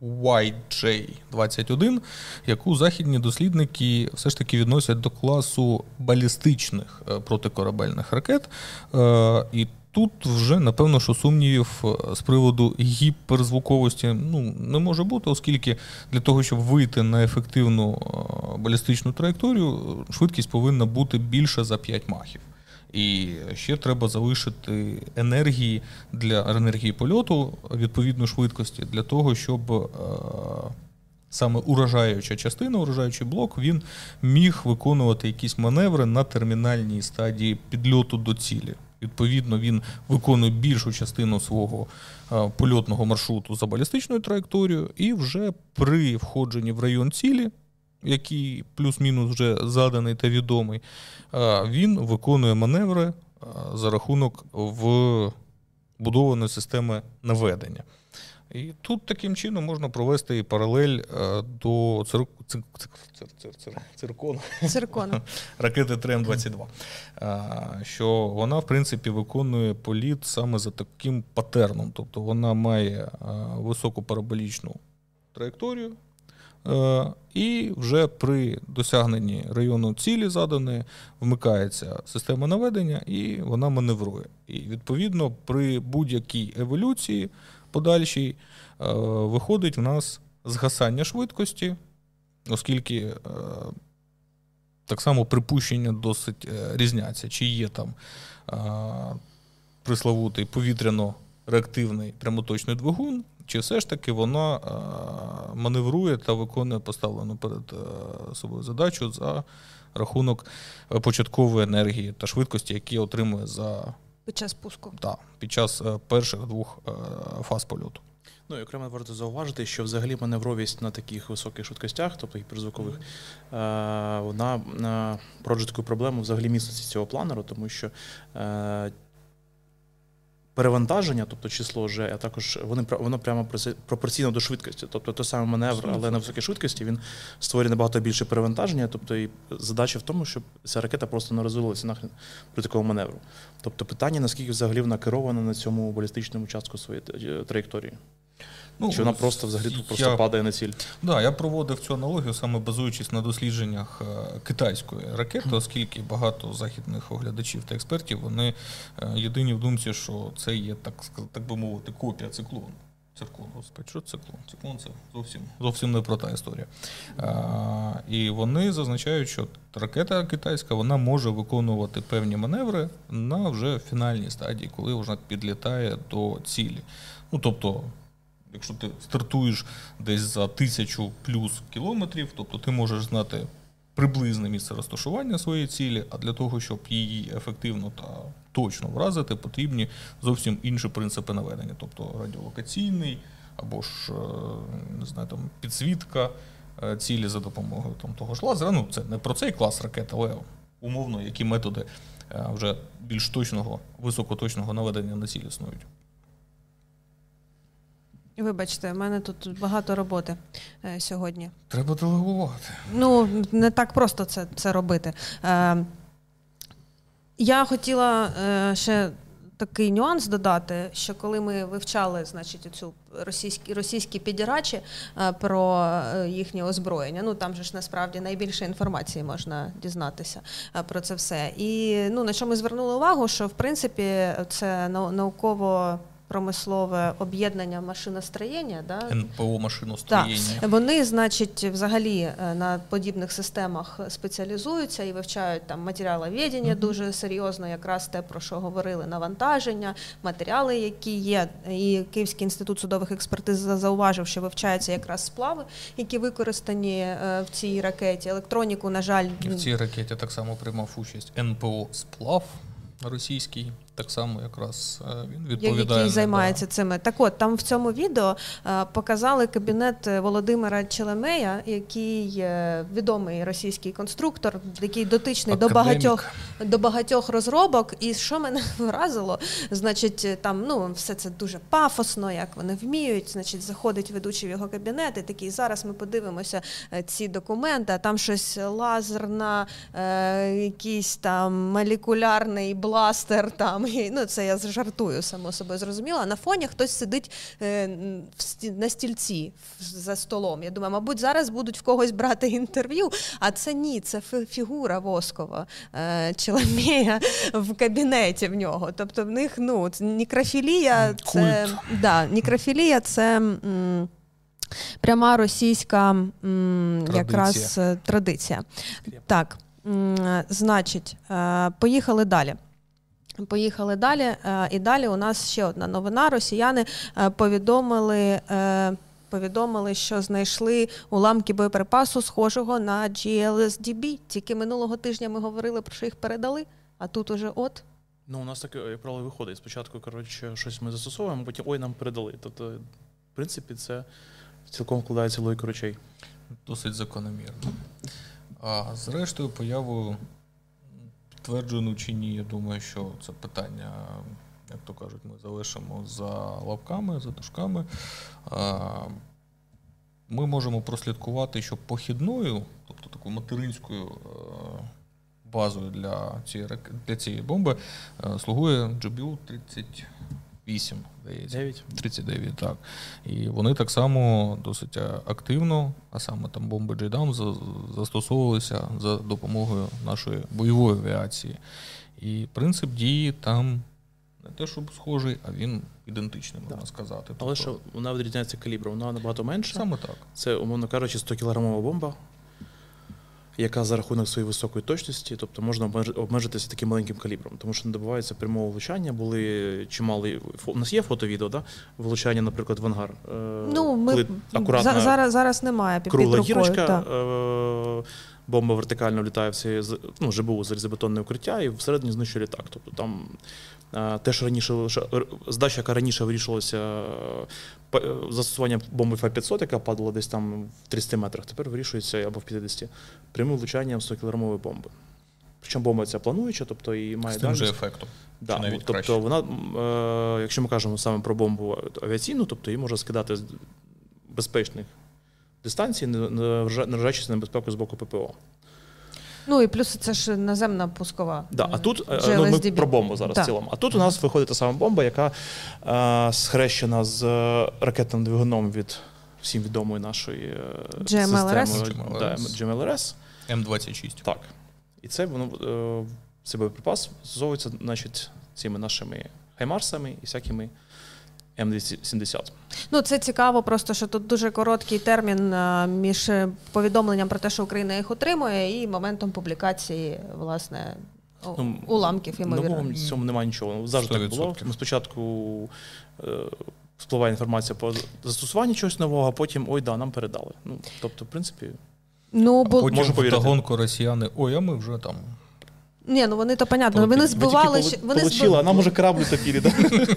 YJ-21, яку західні дослідники все ж таки відносять до класу балістичних е, протикорабельних ракет. Е, і Тут вже напевно, що сумнівів е, з приводу гіперзвуковості ну, не може бути, оскільки для того, щоб вийти на ефективну е, балістичну траєкторію, швидкість повинна бути більше за 5 махів. І ще треба залишити енергії для енергії польоту відповідної швидкості для того, щоб е, саме урожаюча частина, урожаючий блок, він міг виконувати якісь маневри на термінальній стадії підльоту до цілі. Відповідно, він виконує більшу частину свого польотного маршруту за балістичною траєкторією, і вже при входженні в район цілі, який плюс-мінус вже заданий та відомий, він виконує маневри за рахунок вбудованої системи наведення. І тут таким чином можна провести і паралель е, до цир... Цир... Цир... Цир... циркону. Циркону. ракети ТРМ-22. Е, що вона, в принципі, виконує політ саме за таким патерном. Тобто вона має е, високу параболічну траєкторію. І вже при досягненні району цілі заданої вмикається система наведення і вона маневрує. І відповідно при будь-якій еволюції подальшій, е, виходить в нас згасання швидкості, оскільки е, так само припущення досить е, різняться, чи є там приславутий повітряно-реактивний прямоточний двигун, чи все ж таки вона маневрує та виконує поставлену перед собою задачу за рахунок початкової енергії та швидкості, які отримує за під час пуску. Так, під час е, перших двох е, фаз польоту. Ну і окремо варто зауважити, що взагалі маневровість на таких високих швидкостях, тобто гіперзвукових, mm-hmm. вона породжує таку проблему взагалі міцності цього планеру, тому що перевантаження, тобто число G, а також вони воно прямо пропорційно до швидкості. Тобто той самий маневр, але на високій швидкості він створює набагато більше перевантаження. Тобто і задача в тому, щоб ця ракета просто не розвилася нахрен при такому маневру. Тобто питання, наскільки взагалі вона керована на цьому балістичному частку своєї траєкторії. Ну, Чи вона просто взагалі тут просто падає на ціль? Так, да, я проводив цю аналогію, саме базуючись на дослідженнях е, китайської ракети, оскільки багато західних оглядачів та експертів вони е, єдині в думці, що це є так так би мовити копія циклону. Циркон, господи, що циклон? Циклон це зовсім зовсім не про та історія. А, І вони зазначають, що ракета китайська вона може виконувати певні маневри на вже фінальній стадії, коли вона підлітає до цілі. Ну тобто Якщо ти стартуєш десь за тисячу плюс кілометрів, тобто ти можеш знати приблизне місце розташування своєї цілі, а для того, щоб її ефективно та точно вразити, потрібні зовсім інші принципи наведення, тобто радіолокаційний або ж е, не знаю, там, підсвітка е, цілі за допомогою там, того ж лазера. Ну, це не про цей клас ракет, але умовно, які методи е, вже більш точного, високоточного наведення на ціль існують. Вибачте, в мене тут багато роботи е, сьогодні. Треба делегувати. Ну, не так просто це це робити. Е, Я хотіла е, ще такий нюанс додати, що коли ми вивчали значить, цю російські російські підірачі е, про е, їхнє озброєння, ну там же ж насправді найбільше інформації можна дізнатися е, про це все. І ну, на що ми звернули увагу, що в принципі це науково промислове об'єднання машиностроєння, да? НПО машиностроєння. Так. Вони, значить, взагалі е, на подібних системах спеціалізуються і вивчають там матеріаловедення mm-hmm. дуже серйозно, якраз те, про що говорили, навантаження, матеріали, які є. І Київський інститут судових експертиз зауважив, що вивчаються якраз сплави, які використані е, в цій ракеті. Електроніку, на жаль, в цій ракеті так само приймав участь НПО Сплав російський так само якраз е, він відповідає. Який займається да. цими. Так от там в цьому відео е, показали кабінет Володимира Челемея, який відомий російський конструктор, який дотичний до багатьох до багатьох розробок. І що мене вразило, значить, там ну все це дуже пафосно, як вони вміють. Значить, заходить ведучий в його кабінет і такий. Зараз ми подивимося е, ці документи. а Там щось лазерна, е, якийсь там молекулярний бластер. там ну це я жартую само собою зрозуміла. На фоні хтось сидить е, на стільці за столом. Я думаю, мабуть, зараз будуть в когось брати інтерв'ю, а це ні, це фігура воскова е, Челомея в кабінеті в нього. Тобто в них ну, нікрофілія це да, нікрофілія це. Пряма російська м, традиція. якраз е, традиція. Так, м, значить, поїхали далі. Поїхали далі. Е, і далі у нас ще одна новина. Росіяни е, повідомили. Е, повідомили, що знайшли уламки боєприпасу, схожого на GLSDB. Тільки минулого тижня ми говорили про що їх передали, а тут уже от. Ну, у нас таке, як правило, виходить. Спочатку, коротше, щось ми застосовуємо, потім ой, нам передали. Тобто, в принципі, це цілком вкладається логіка речей. Досить закономірно. А зрештою, появою підтверджену чи ні. Я думаю, що це питання, як то кажуть, ми залишимо за лапками, за дужками. Ми можемо прослідкувати, що похідною, тобто такою материнською е, базою для цієї для цієї бомби, е, слугує GBU-30. 8, здається. 9. 39, так. І вони так само досить е, активно, а саме там бомби Джейдам застосовувалися за допомогою нашої бойової авіації. І принцип дії там не те, щоб схожий, а він ідентичний, можна так. сказати. Але тобто... що вона відрізняється калібром, вона набагато менша. Саме так. Це, умовно кажучи, 100 кілограмова бомба, яка за рахунок своєї високої точності, тобто можна обмежитися таким маленьким калібром, тому що не добувається прямого влучання, були чимали. У нас є фото-відео, да? влучання, наприклад, в ангар. Е, ну, ми акуратно зараз зараз немає під кругла гірочка, е, бомба вертикально влітає в це ну, ЖБУ залізобетонне укриття і всередині знищує літак. Тобто там те, що раніше здача, яка раніше вирішувалася е, застосування бомби Ф-500, яка падала десь там в 30 метрах, тепер вирішується або в 50 прямим влучанням 100 кілограмової бомби. Причому бомба ця плануюча, тобто і має З тим же ефектом. Да, навіть тобто краще. вона, е, якщо ми кажемо саме про бомбу авіаційну, тобто її можна скидати з безпечних дистанцій, не вражаючись на небезпеку з боку ППО. Ну і плюс це ж наземна пускова. Да, А тут е, ну, ми про бомбу зараз да. в цілому. А тут у нас виходить та сама бомба, яка е, схрещена з е, ракетним двигуном від всім відомої нашої GMLRS. системи GMLRS. М26. Так. І це воно цей боєприпас зовується значить, цими нашими хаймарсами і всякими. М270. Ну це цікаво, просто що тут дуже короткий термін е, між повідомленням про те, що Україна їх отримує, і моментом публікації власне ну, уламків ймовірно. Ну, в цьому немає нічого. Завжди 100%. так було. Ми спочатку е, спливає інформація про застосування чогось нового, а потім ой, да, нам передали. Ну тобто, в принципі, ну бо потім можу повірити. Гонку росіяни, ой, а ми вже там. Ні, ну вони то понятно. Вони збивали вони Получила, збив... нам уже кораблі топили, да?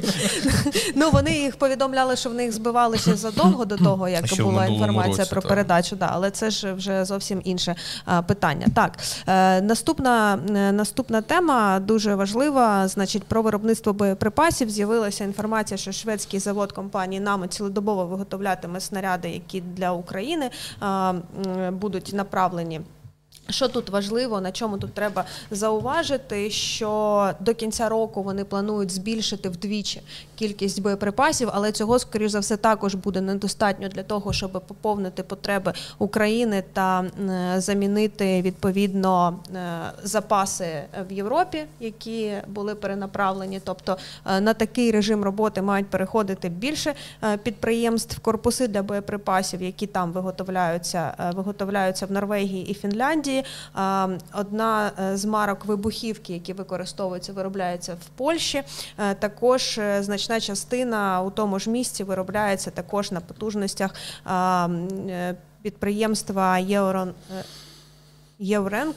Ну вони їх повідомляли, що в них збивалися задовго до того, як була інформація про передачу. Да, але це ж вже зовсім інше питання. Так, е, наступна е, наступна тема дуже важлива. Значить, про виробництво боєприпасів з'явилася інформація, що шведський завод компанії «Намо» цілодобово виготовлятиме снаряди, які для України будуть направлені. Що тут важливо, на чому тут треба зауважити, що до кінця року вони планують збільшити вдвічі кількість боєприпасів, але цього, скоріш за все, також буде недостатньо для того, щоб поповнити потреби України та замінити відповідно е, запаси в Європі, які були перенаправлені. Тобто е, на такий режим роботи мають переходити більше е, підприємств, корпуси для боєприпасів, які там виготовляються, виготовляються в Норвегії і Фінляндії. Одна з марок вибухівки, які використовуються, виробляється в Польщі. Також е, значна частина у тому ж місці виробляється також на потужностях підприємства Єврон Єврен.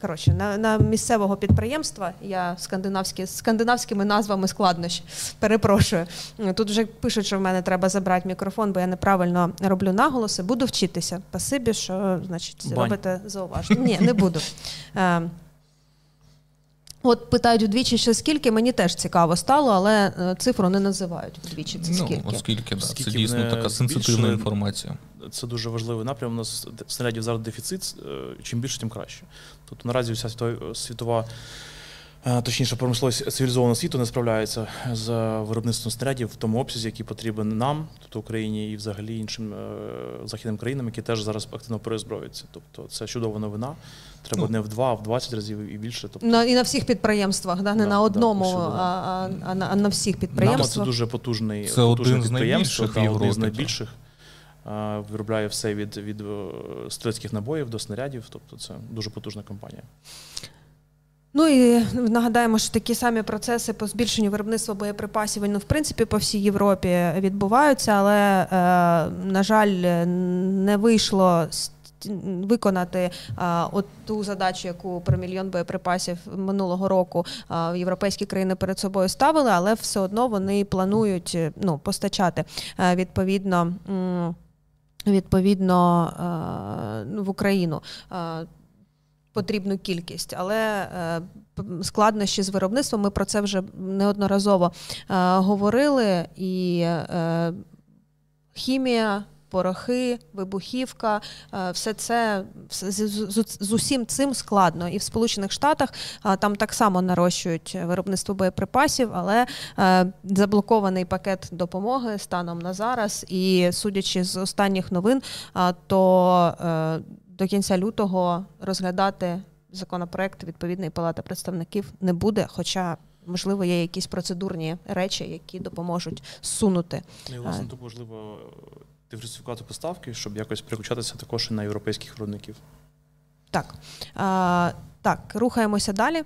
Коротше, на на місцевого підприємства я скандинавські скандинавськими назвами складнощі. Перепрошую. Тут вже пишуть, що в мене треба забрати мікрофон, бо я неправильно роблю наголоси. Буду вчитися. Спасибі, що значить робите зауваження. Ні, не буду. От питають вдвічі, що скільки, мені теж цікаво стало, але е, цифру не називають вдвічі. Це скільки? Ну, оскільки, да. Це дійсно така сенситивна інформація. Це дуже важливий напрям. У нас снарядів зараз дефіцит. Е, чим більше, тим краще. Тобто наразі вся світова Е, точніше, промисловість цивілізованого світу не справляється з виробництвом снарядів в тому обсязі, який потрібен нам, тобто Україні і взагалі іншим е, західним країнам, які теж зараз активно перезброюються. Тобто це чудова новина. Треба ну, не в два, а в 20 разів і більше. Тобто на і на всіх підприємствах, да не да, на одному, да, а, а, а, на, а на всіх підприємствах. Нам це дуже потужний це один з найбільших да, один з найбільших. Виробляє все від від е, стрілецьких набоїв до снарядів, тобто це дуже потужна компанія. Ну і нагадаємо, що такі самі процеси по збільшенню виробництва боєприпасів ну, в принципі по всій Європі відбуваються, але, е, на жаль, не вийшло виконати от ту задачу, яку про мільйон боєприпасів минулого року європейські країни перед собою ставили, але все одно вони планують ну, постачати відповідно. Відповідно в Україну потрібну кількість, але е, складнощі з виробництвом. Ми про це вже неодноразово е, говорили. І е, хімія. Порохи, вибухівка, все це з усім цим складно. І в Сполучених Штатах там так само нарощують виробництво боєприпасів, але заблокований пакет допомоги станом на зараз. І судячи з останніх новин, то до кінця лютого розглядати законопроект відповідної палати представників не буде. Хоча, можливо, є якісь процедурні речі, які допоможуть сунути. Ну, і, власне, то можливо диверсифікувати поставки, щоб якось переключатися також на європейських виробників. Так. А, Так, рухаємося далі.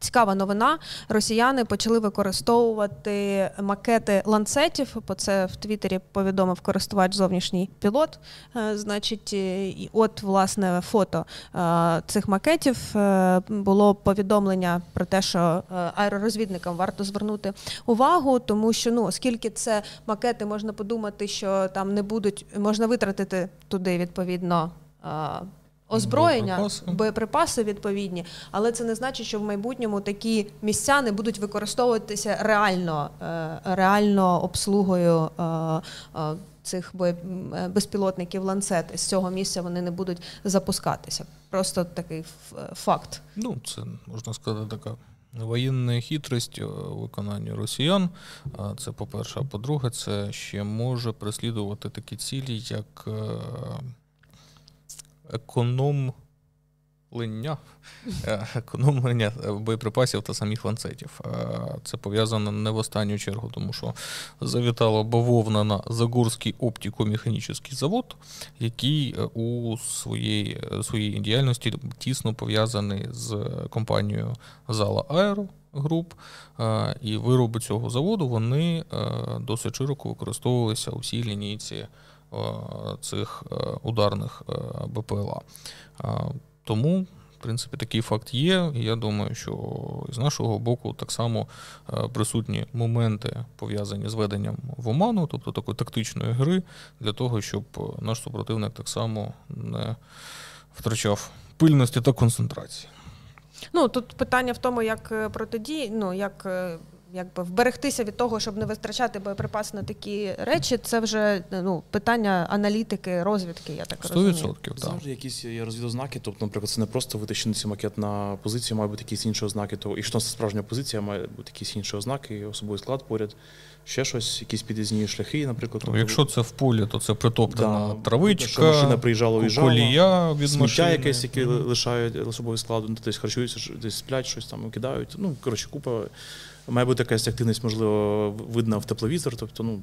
Цікава новина. Росіяни почали використовувати макети ланцетів. Бо це в Твіттері повідомив користувач зовнішній пілот. Е, значить, і от власне фото е, цих макетів е, було повідомлення про те, що аеророзвідникам варто звернути увагу, тому що ну, оскільки це макети, можна подумати, що там не будуть можна витратити туди відповідно озброєння, боєприпаси. боєприпаси відповідні, але це не значить, що в майбутньому такі місця не будуть використовуватися реально, е, реально обслугою. Е, е, цих безпілотників ланцет з цього місця вони не будуть запускатися. Просто такий факт. Ну, це можна сказати, така воєнна хитрость у виконанні росіян. Це по-перше, а по-друге, це ще може переслідувати такі цілі, як економлення е, економлення боєприпасів та самих ланцетів. Е, це пов'язано не в останню чергу, тому що завітала бавовна на Загорський оптико-механічний завод, який е, у своїй своїй діяльності тісно пов'язаний з компанією Зала Аеро. Груп і вироби цього заводу вони досить широко використовувалися у всій лінійці цих е, ударних е, БПЛА. Тому, в принципі, такий факт є. І я думаю, що з нашого боку так само присутні моменти пов'язані з веденням в оману, тобто такої тактичної гри, для того, щоб наш супротивник так само не втрачав пильності та концентрації. Ну тут питання в тому, як протидії, ну як якби вберегтися від того, щоб не витрачати боєприпаси на такі речі, це вже ну питання аналітики, розвідки. Я так 100%, розумію. так. Завжди якісь є розвідознаки. Тобто, наприклад, це не просто витащений цей макет на позицію, має бути якісь інші ознаки. То і що це справжня позиція, має бути якісь інші ознаки, особовий склад поряд. Ще щось, якісь під'їзні шляхи, наприклад. Ну, якщо це в полі, то це притоптана да, травичка, що машина приїжджала, уїжджала, колія від сміття якесь, яке mm-hmm. лишають особовий склад, десь харчуються, десь сплять, щось там кидають. Ну, коротше, купа Має бути якась активність, можливо, видна в тепловізор, тобто, ну.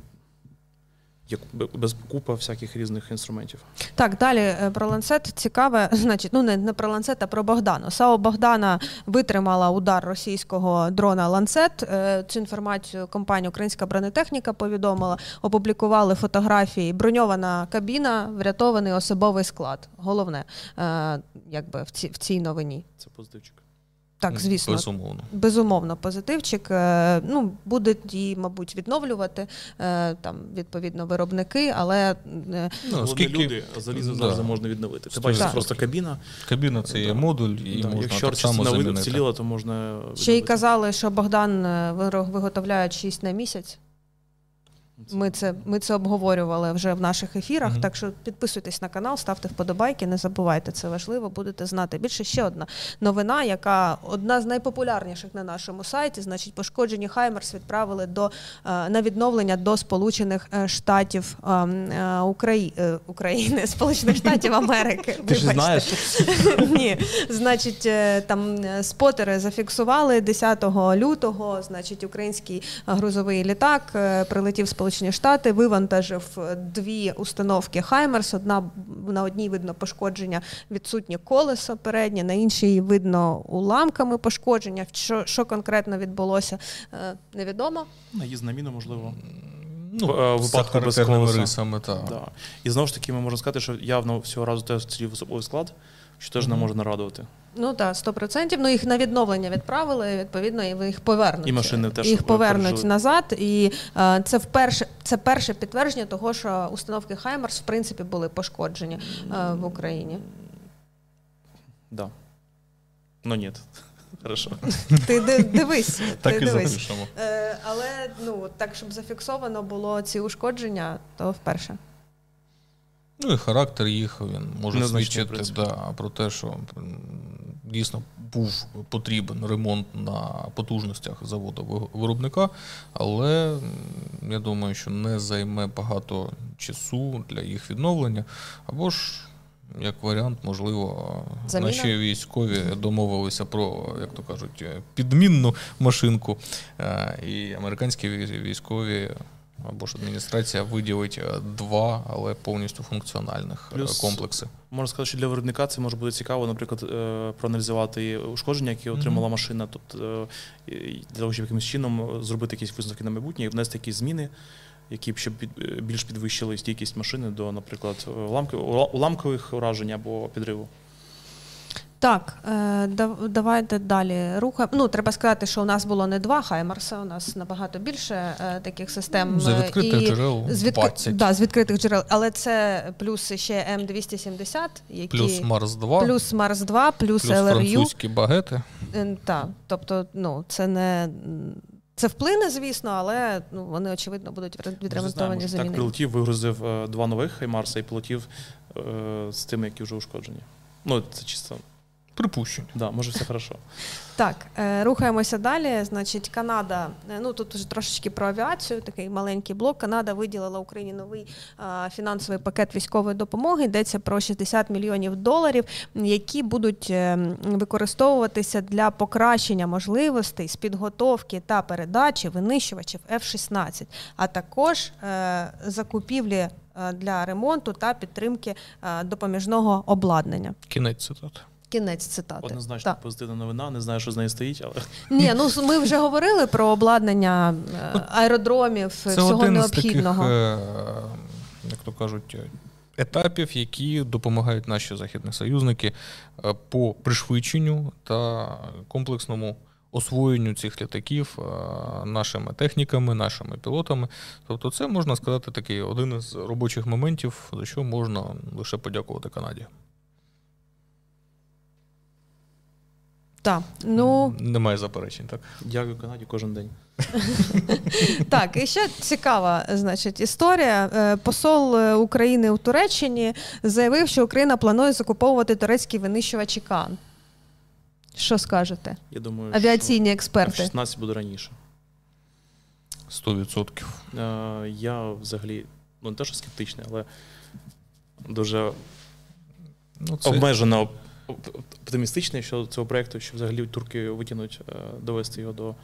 Як без купа всяких різних інструментів. Так, далі е, про ланцет цікаве, значить, ну не не про ланцет, а про Богдану. САО Богдана витримала удар російського дрона ланцет. Е, цю інформацію компанія Українська бронетехніка повідомила, опублікували фотографії. Броньована кабіна, врятований особовий склад. Головне, е, якби в цій в цій новині. Це позитивчик. Так, звісно, безумовно, безумовно, позитивчик. Е, ну будуть її, мабуть, відновлювати е, там відповідно виробники, але е, ну, скільки люди залізо да. завжди можна відновити. Ти бачиш, просто кабіна. Кабіна це є модуль, і да. можна якщо так само замінити. вціліла, то можна ще й казали, що Богдан виготовляє 6 на місяць. Ми це ми це обговорювали вже в наших ефірах. Mm-hmm. Так що підписуйтесь на канал, ставте вподобайки, не забувайте це важливо, будете знати. Більше ще одна новина, яка одна з найпопулярніших на нашому сайті. Значить, пошкоджені Хаймерс відправили до е, на відновлення до Сполучених е, Штатів е, Украї... України, Сполучених Штатів Америки. Ти ж знаєш? Ні, значить, там спотери зафіксували 10 лютого. Значить, український грузовий літак прилетів з Сполучені Штати вивантажив дві установки Хаймерс. Одна на одній видно пошкодження відсутнє колесо переднє, на іншій видно уламками пошкодження. Що що конкретно відбулося, невідомо. Наїзд на міну, можливо. Ну, випадку без рисами, так. Да. І знову ж таки, ми можемо сказати, що явно всього разу теж цілів особовий склад, що теж mm-hmm. не може нарадувати. Ну так, 100%. Ну їх на відновлення відправили, відповідно, і їх повернуть. І машини теж їх повернуть пережили. назад. І е, це вперше це перше підтвердження того, що установки Хаймерс в принципі були пошкоджені е, в Україні. Да. Ну ні. Хорошо. Ти дивись, так ти і дивись. Е, але ну так, щоб зафіксовано було ці ушкодження, то вперше. Ну і характер їх він може свідчити да, про те, що дійсно був потрібен ремонт на потужностях заводу виробника, але я думаю, що не займе багато часу для їх відновлення. Або ж, як варіант, можливо, Заміна? наші військові домовилися про, як то кажуть, підмінну машинку, е, і американські військові або ж адміністрація виділить е, два, але повністю функціональних е, Плюс, комплекси. Можна сказати, що для виробника це може бути цікаво, наприклад, е, проаналізувати ушкодження, які отримала mm-hmm. машина, тобто для того, щоб якимось чином зробити якісь висновки на майбутнє і внести якісь зміни. Які б ще більш підвищили стійкість машини до, наприклад, уламкових уражень або підриву. Так, е, давайте далі рухаємо. Ну, треба сказати, що у нас було не два Хаймарса, у нас набагато більше е, таких систем. З відкритих і джерел. З, відкр... да, з відкритих джерел. Але це плюс ще М270, які... плюс Марс 2, плюс Марс 2, плюс, плюс LRU. французькі багети. Е, так, тобто, ну, це не. Це вплине, звісно, але ну, вони, очевидно, будуть відремонтовані замінені. Так, прилетів, вигрузив два нових Хаймарса і полетів е, з тими, які вже ушкоджені. Ну, це чисто Припущень. Да, може, все хорошо. Так, е, рухаємося далі. Значить, Канада, е, ну тут вже трошечки про авіацію, такий маленький блок. Канада виділила Україні новий е, фінансовий пакет військової допомоги. Йдеться про 60 мільйонів доларів, які будуть використовуватися для покращення можливостей з підготовки та передачі винищувачів F-16, а також закупівлі для ремонту та підтримки допоміжного обладнання. Кінець цитати. Кінець цитати. Однозначно так. позитивна новина, не знаю, що з нею стоїть, але. Ні, ну ми вже говорили про обладнання е, аеродромів, Це всього один необхідного. З таких, е, як то кажуть, етапів, які допомагають наші західні союзники е, по пришвидшенню та комплексному освоєнню цих літаків нашими техніками, нашими пілотами. Тобто, це можна сказати такий один із робочих моментів, за що можна лише подякувати Канаді. Так, ну немає заперечень, так. Дякую Канаді кожен день. Так, і ще цікава, значить, історія. Е, посол е, України у Туреччині заявив, що Україна планує закуповувати турецькі винищувачі Кан. Що скажете? Я думаю, авіаційні експерти. 16 буде раніше. 100%. Е, я взагалі ну не те, що скептичний, але дуже ну, це... обмежено оптимістичний щодо цього проєкту, що взагалі турки витягнуть е, довести його до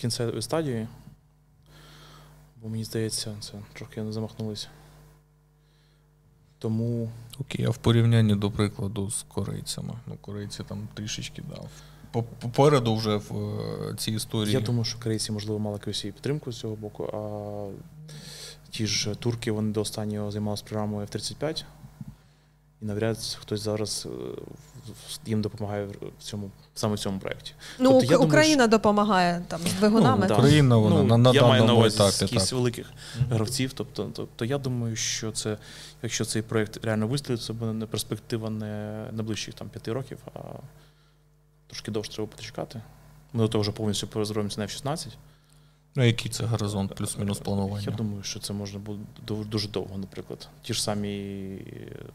кінцевої стадії. Бо мені здається, це трохи не замахнулися. Тому. Окей, а в порівнянні, до прикладу, з корейцями. Ну, корейці там трішечки дав. Попереду вже в е, цій історії. Я думаю, що корейці, можливо, мали якусь підтримку з цього боку, а ті ж турки вони до останнього займалися програмою F-35. І навряд хтось зараз е, їм допомагає в цьому саме в цьому проєкті. Ну, тобто, я Україна думаю, що... допомагає там з двигунами. Ну, Україна вона ну, на, на я маю на увазі етапі, якісь великих mm-hmm. гравців. Тобто, тобто, я думаю, що це, якщо цей проєкт реально вистрілить, це буде не перспектива не найближчих там п'яти років, а трошки довше треба почекати. Ми до того вже повністю порозробимося на F-16. Ну, який це горизонт, плюс-мінус планування? Я думаю, що це можна буде дуже довго, наприклад. Ті ж самі,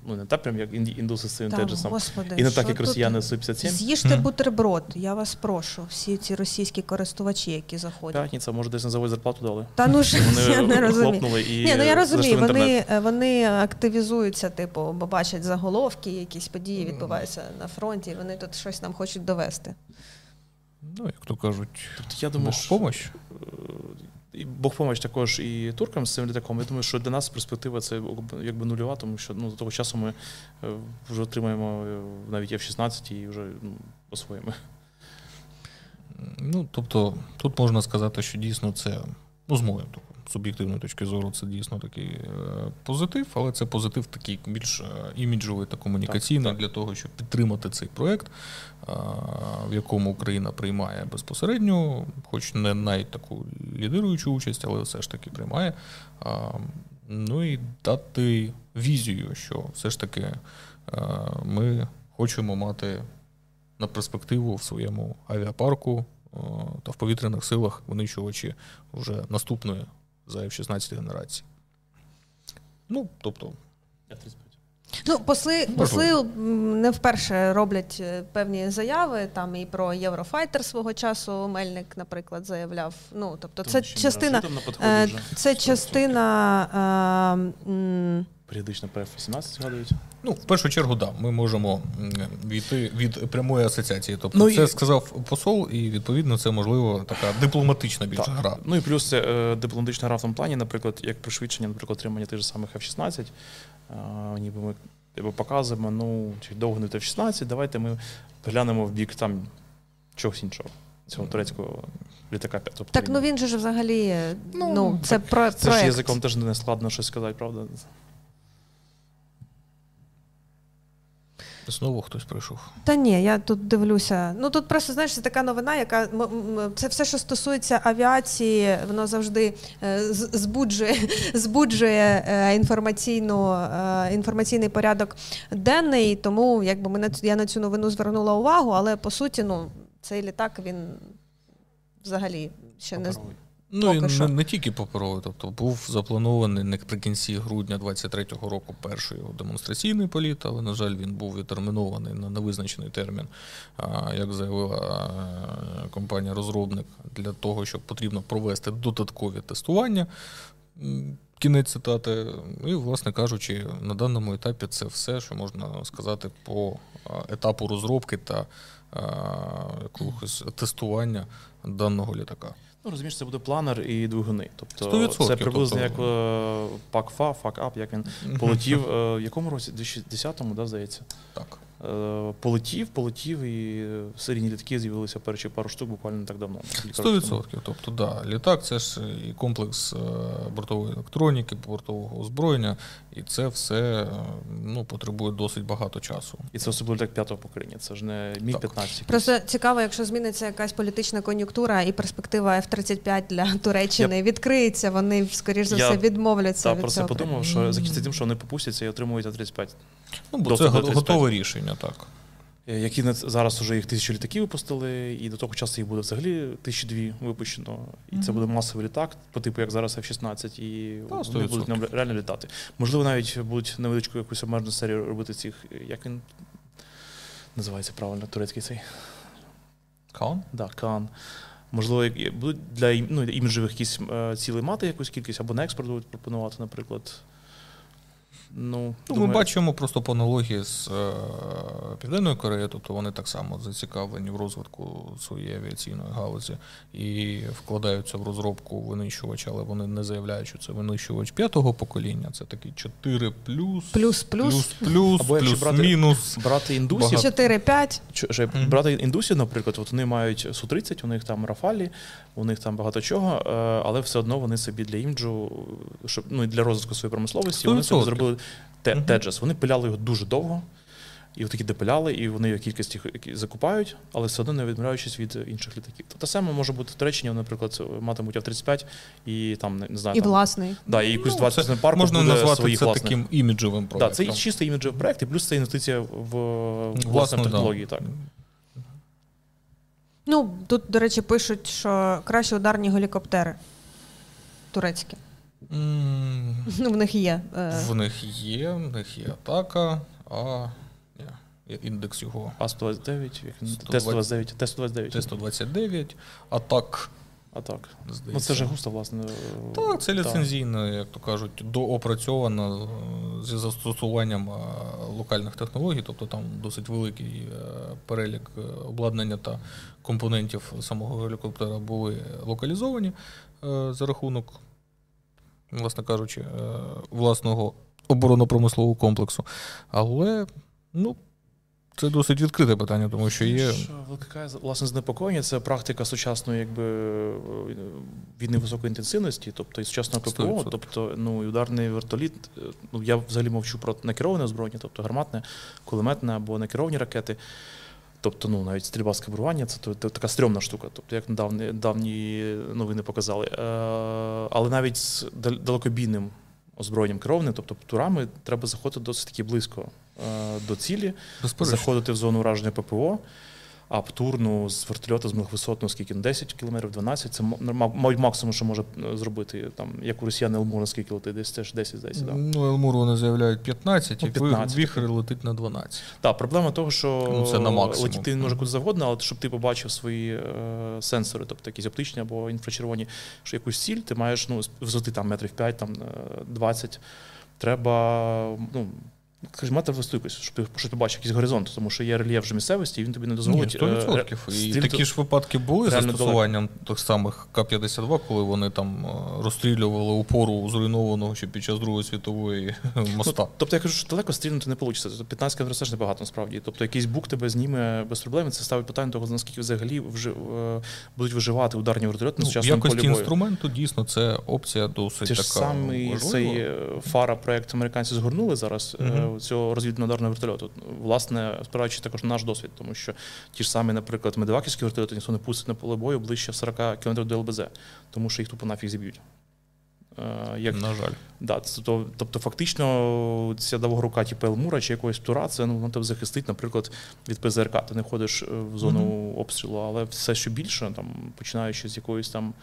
ну не так прям як індуси Intelligence, і не так, як росіяни Су-57. З'їжте mm. бутерброд, я вас прошу, всі ці російські користувачі, які заходять. П'ятниця, може, десь на завод зарплату дали. Та ну ж я не розумію. І Ні, ну я розумію, вони вони активізуються, типу, бо бачать заголовки, якісь події відбуваються на фронті, і вони тут щось нам хочуть довести. Ну, як то кажуть, тобто, я думаю, що, і Бог помощ також і туркам з цим літаком. Я думаю, що для нас перспектива це якби нульова, тому що ну, до того часу ми е, вже отримаємо е, навіть F-16 і вже ну, освоїмо. Ну, тобто, тут можна сказати, що дійсно це ну, з моєї суб'єктивної точки зору, це дійсно такий е, позитив, але це позитив такий більш е, іміджовий та комунікаційний для того, щоб підтримати цей проект, е, в якому Україна приймає безпосередньо, хоч не навіть таку лідируючу участь, але все ж таки приймає. Ну і дати візію, що все ж таки ми хочемо мати на перспективу в своєму авіапарку та в повітряних силах винищувачі вже наступної за F-16 генерації. Ну, тобто. Ну, посли посли не вперше роблять е, певні заяви там і про Єврофайтер свого часу. Мельник, наприклад, заявляв. Ну, тобто, це частина, е, це частина. Періодично про F-18 згадують. Ну, в першу чергу, да, ми можемо війти від прямої асоціації. Тобто, ну, це і... сказав посол, і відповідно це можливо така дипломатична більша так. гра. Ну і плюс це е, дипломатична гра в тому плані, наприклад, як пришвидшення, наприклад, отримання тих же самих F-16. Е, ніби ми типу, показуємо, ну чи довго не F-16, давайте ми глянемо в бік там чогось іншого. Цього турецького літака п'ятого. Так, ну він же ж взагалі. Ну, ну це так, про це ж язиком теж не складно щось сказати, правда? Знову хтось прийшов. Та ні, я тут дивлюся. Ну тут просто знаєш, це така новина, яка це все, що стосується авіації, воно завжди е, збуджує збуджує е, інформаційну, е, інформаційний порядок денний. Тому якби ми на я на цю новину звернула увагу, але по суті, ну цей літак він взагалі ще не Ну і не, не тільки паперовий, тобто був запланований наприкінці грудня 23-го року перший його демонстраційний політ, але, на жаль, він був відтермінований на невизначений термін, як заявила компанія-розробник, для того, щоб потрібно провести додаткові тестування. Кінець цитати, і, власне кажучи, на даному етапі це все, що можна сказати по етапу розробки та якогось тестування даного літака. Ну, розумієш, це буде планер і двигуни. Тобто це приблизно тобто... як пак-фа, фак-ап, як він полетів. Е, в якому році? 2010-му, да, здається? Так. Е, полетів, полетів, і серійні літаки з'явилися перші пару штук буквально не так давно. 100%. Тобто, да, літак це ж і комплекс е, бортової електроніки, бортового озброєння, і це все ну, потребує досить багато часу. І це особливо літак п'ятого покоління, це ж не міг 15 Просто цікаво, якщо зміниться якась політична кон'юнктура і перспектива F-35 для Туреччини Я... відкриється, вони скоріш за все відмовляться. Я від про це подумав, що закінчиться тим, що вони попустяться і отримують А-35. Ну, бо це готове рішення, так. Е, які зараз вже їх тисячу літаків випустили, і до того часу їх буде взагалі тисячі дві випущено. І це буде масовий літак, по типу як зараз F-16, і Та, вони будуть реально літати. Можливо, навіть будуть невеличку якусь обмежену серію робити цих, як він називається правильно, турецький цей. Кан? Да, Кан. Можливо, будуть для ну, якісь е, цілей мати якусь кількість або на експорт будуть пропонувати, наприклад. Ну, ну Ми бачимо просто по аналогії з е, Південною Кореєю, тобто вони так само зацікавлені в розвитку своєї авіаційної галузі і вкладаються в розробку винищувача, але вони не заявляють, що це винищувач п'ятого покоління. Це такий 4 плюс, плюс, плюс, плюс, Або плюс, брати, мінус. Брати індусі. 4-5. Mm-hmm. Брати індусі, наприклад, от вони мають Су-30, у них там Рафалі, у них там багато чого, е, але все одно вони собі для іміджу, щоб ну і для розвитку своєї промисловості, вони собі зробили Теджес. Вони пиляли його дуже довго. І такі допиляли, і вони кількість їх закупають, але все одно не відмовляючись від інших літаків. Те саме може бути в Туреччині, наприклад, матимуть F-35 і там не знаю. І там, власний. Да, і якусь 20 ну, парку можна буде назвати своїх це власних. таким іміджовим проєктом. Да, це чисто іміджовий проєкт, і плюс це інвестиція в власну технології. Да. Так. Ну, тут, до речі, пишуть, що краще ударні гелікоптери турецькі. Mm. Ну, В них є. Е... В них є, в них є атака, а індекс його. А-129, Т-129, Т-129. Т-129, атак. А так. Ну Це вже густо, власне. Так, це ліцензійно, як то кажуть, доопрацьовано зі застосуванням локальних технологій, тобто там досить великий перелік обладнання та компонентів самого гелікоптера були локалізовані за рахунок, власне кажучи, власного оборонно-промислового комплексу. Але, ну. Це досить відкрите питання, тому що є. Викликає власне занепокоєння, це практика сучасної якби війни високої інтенсивності, тобто і сучасного ППО, 100%. тобто ну, ударний вертоліт. Ну я взагалі мовчу про накероване озброєння, тобто гарматне, кулеметне або накеровані ракети. Тобто, ну навіть стрільба з кабрування це то, така стрьомна штука, тобто як недавні давні новини показали. Е, Але навіть з далекобійним озброєнням керованим, тобто турами, треба заходити досить таки близько е, до цілі, заходити в зону ураження ППО. А птурну з вертольота з малих ну скільки 10 кілометрів, 12, це мабуть максимум, що може е, зробити там, як у росіян Елмур, наскільки летить, десь теж 10, здається. Да. Ну, Елмур вони заявляють 15, ну, 15. віхер летить на 12. Так, проблема того, що ну, це на максимум. летіти може куди завгодно, але щоб ти побачив свої е, сенсори, тобто якісь оптичні або інфрачервоні, що якусь ціль, ти маєш ну, висоти там метрів 5, там 20. Е, треба ну, Скажімо, мати вистойкість, щоб ти щоб ти бачив якийсь горизонт, тому що є рельєф вже місцевості, і він тобі не дозволить. Ні, 100%. Е, і такі ж випадки були з застосуванням тих самих К-52, коли вони там е, розстрілювали упору зруйнованого ще під час Другої світової моста. Ну, тобто я кажу, що далеко стрільнути не вийде. 15 км це ж небагато насправді. Тобто якийсь бук тебе зніме без проблем. Це ставить питання того, наскільки взагалі вже е, будуть виживати ударні вертольоти на ну, сучасному полі бою. інструменту дійсно це опція досить Це така ж самий цей фара проект американці згорнули зараз. Угу цього розвідно-ударного вертольоту. Власне, спираючись також на наш досвід, тому що ті ж самі, наприклад, медиваківські вертольоти ніхто не пустить на поле бою ближче 40 км до ЛБЗ, тому що їх тупо нафіг зіб'ють. Е, як, На жаль. Да, Тобто, тобто фактично, ця довгорука типу Елмура чи якогось тура, це ну, тебе захистить, наприклад, від ПЗРК. Ти не ходиш е, в зону mm-hmm. обстрілу, але все, що більше, там, починаючи з якоїсь там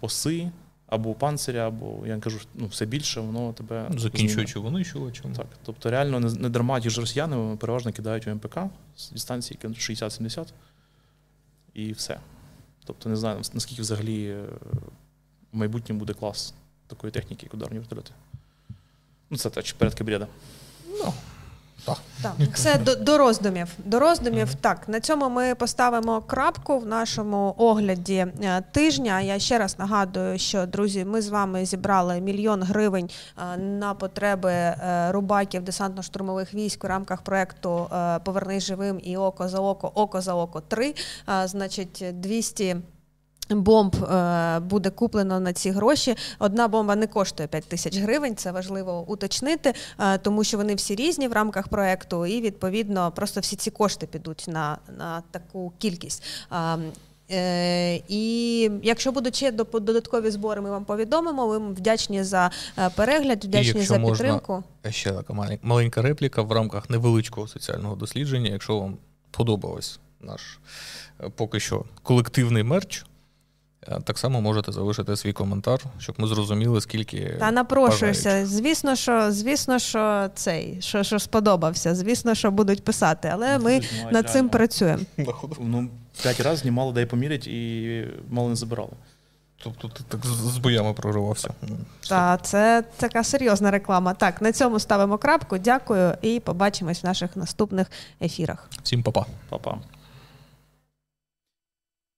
оси, або панциря, або я кажу, ну все більше, воно тебе закінчуючи винищувачем. Так, тобто реально не, не дарма ті ж росіяни переважно кидають у МПК з дистанції 60-70 і все. Тобто не знаю, наскільки взагалі е, в майбутньому буде клас такої техніки, як ударні вертольоти. Ну, це так, передки бреда. Ну, так. Так, Це до, до роздумів. До роздумів. Так, на цьому ми поставимо крапку в нашому огляді е, тижня. Я ще раз нагадую, що друзі, ми з вами зібрали мільйон гривень е, на потреби е, рубаків десантно-штурмових військ у рамках проекту Повернись живим і око за око, око за око 3. Значить, 200 Бомб е, буде куплено на ці гроші. Одна бомба не коштує 5 тисяч гривень. Це важливо уточнити, е, тому що вони всі різні в рамках проекту, і відповідно просто всі ці кошти підуть на на таку кількість. Е, і якщо будуть ще додаткові збори, ми вам повідомимо. Ми вдячні за перегляд, вдячні за підтримку. Можна, ще така маленька репліка в рамках невеличкого соціального дослідження. Якщо вам подобалось наш поки що колективний мерч. Е, так само можете залишити свій коментар, щоб ми зрозуміли, скільки. Та напрошуюся. Звісно, що звісно, що цей, що що сподобався. Звісно, що будуть писати, але ми над цим працюємо. Ну, П'ять разів знімали, дай помірять, і мало не забирали. Тобто ти так з боями проривався. Так, це така серйозна реклама. Так, на цьому ставимо крапку. Дякую і побачимось в наших наступних ефірах. Всім па-па. Па-па.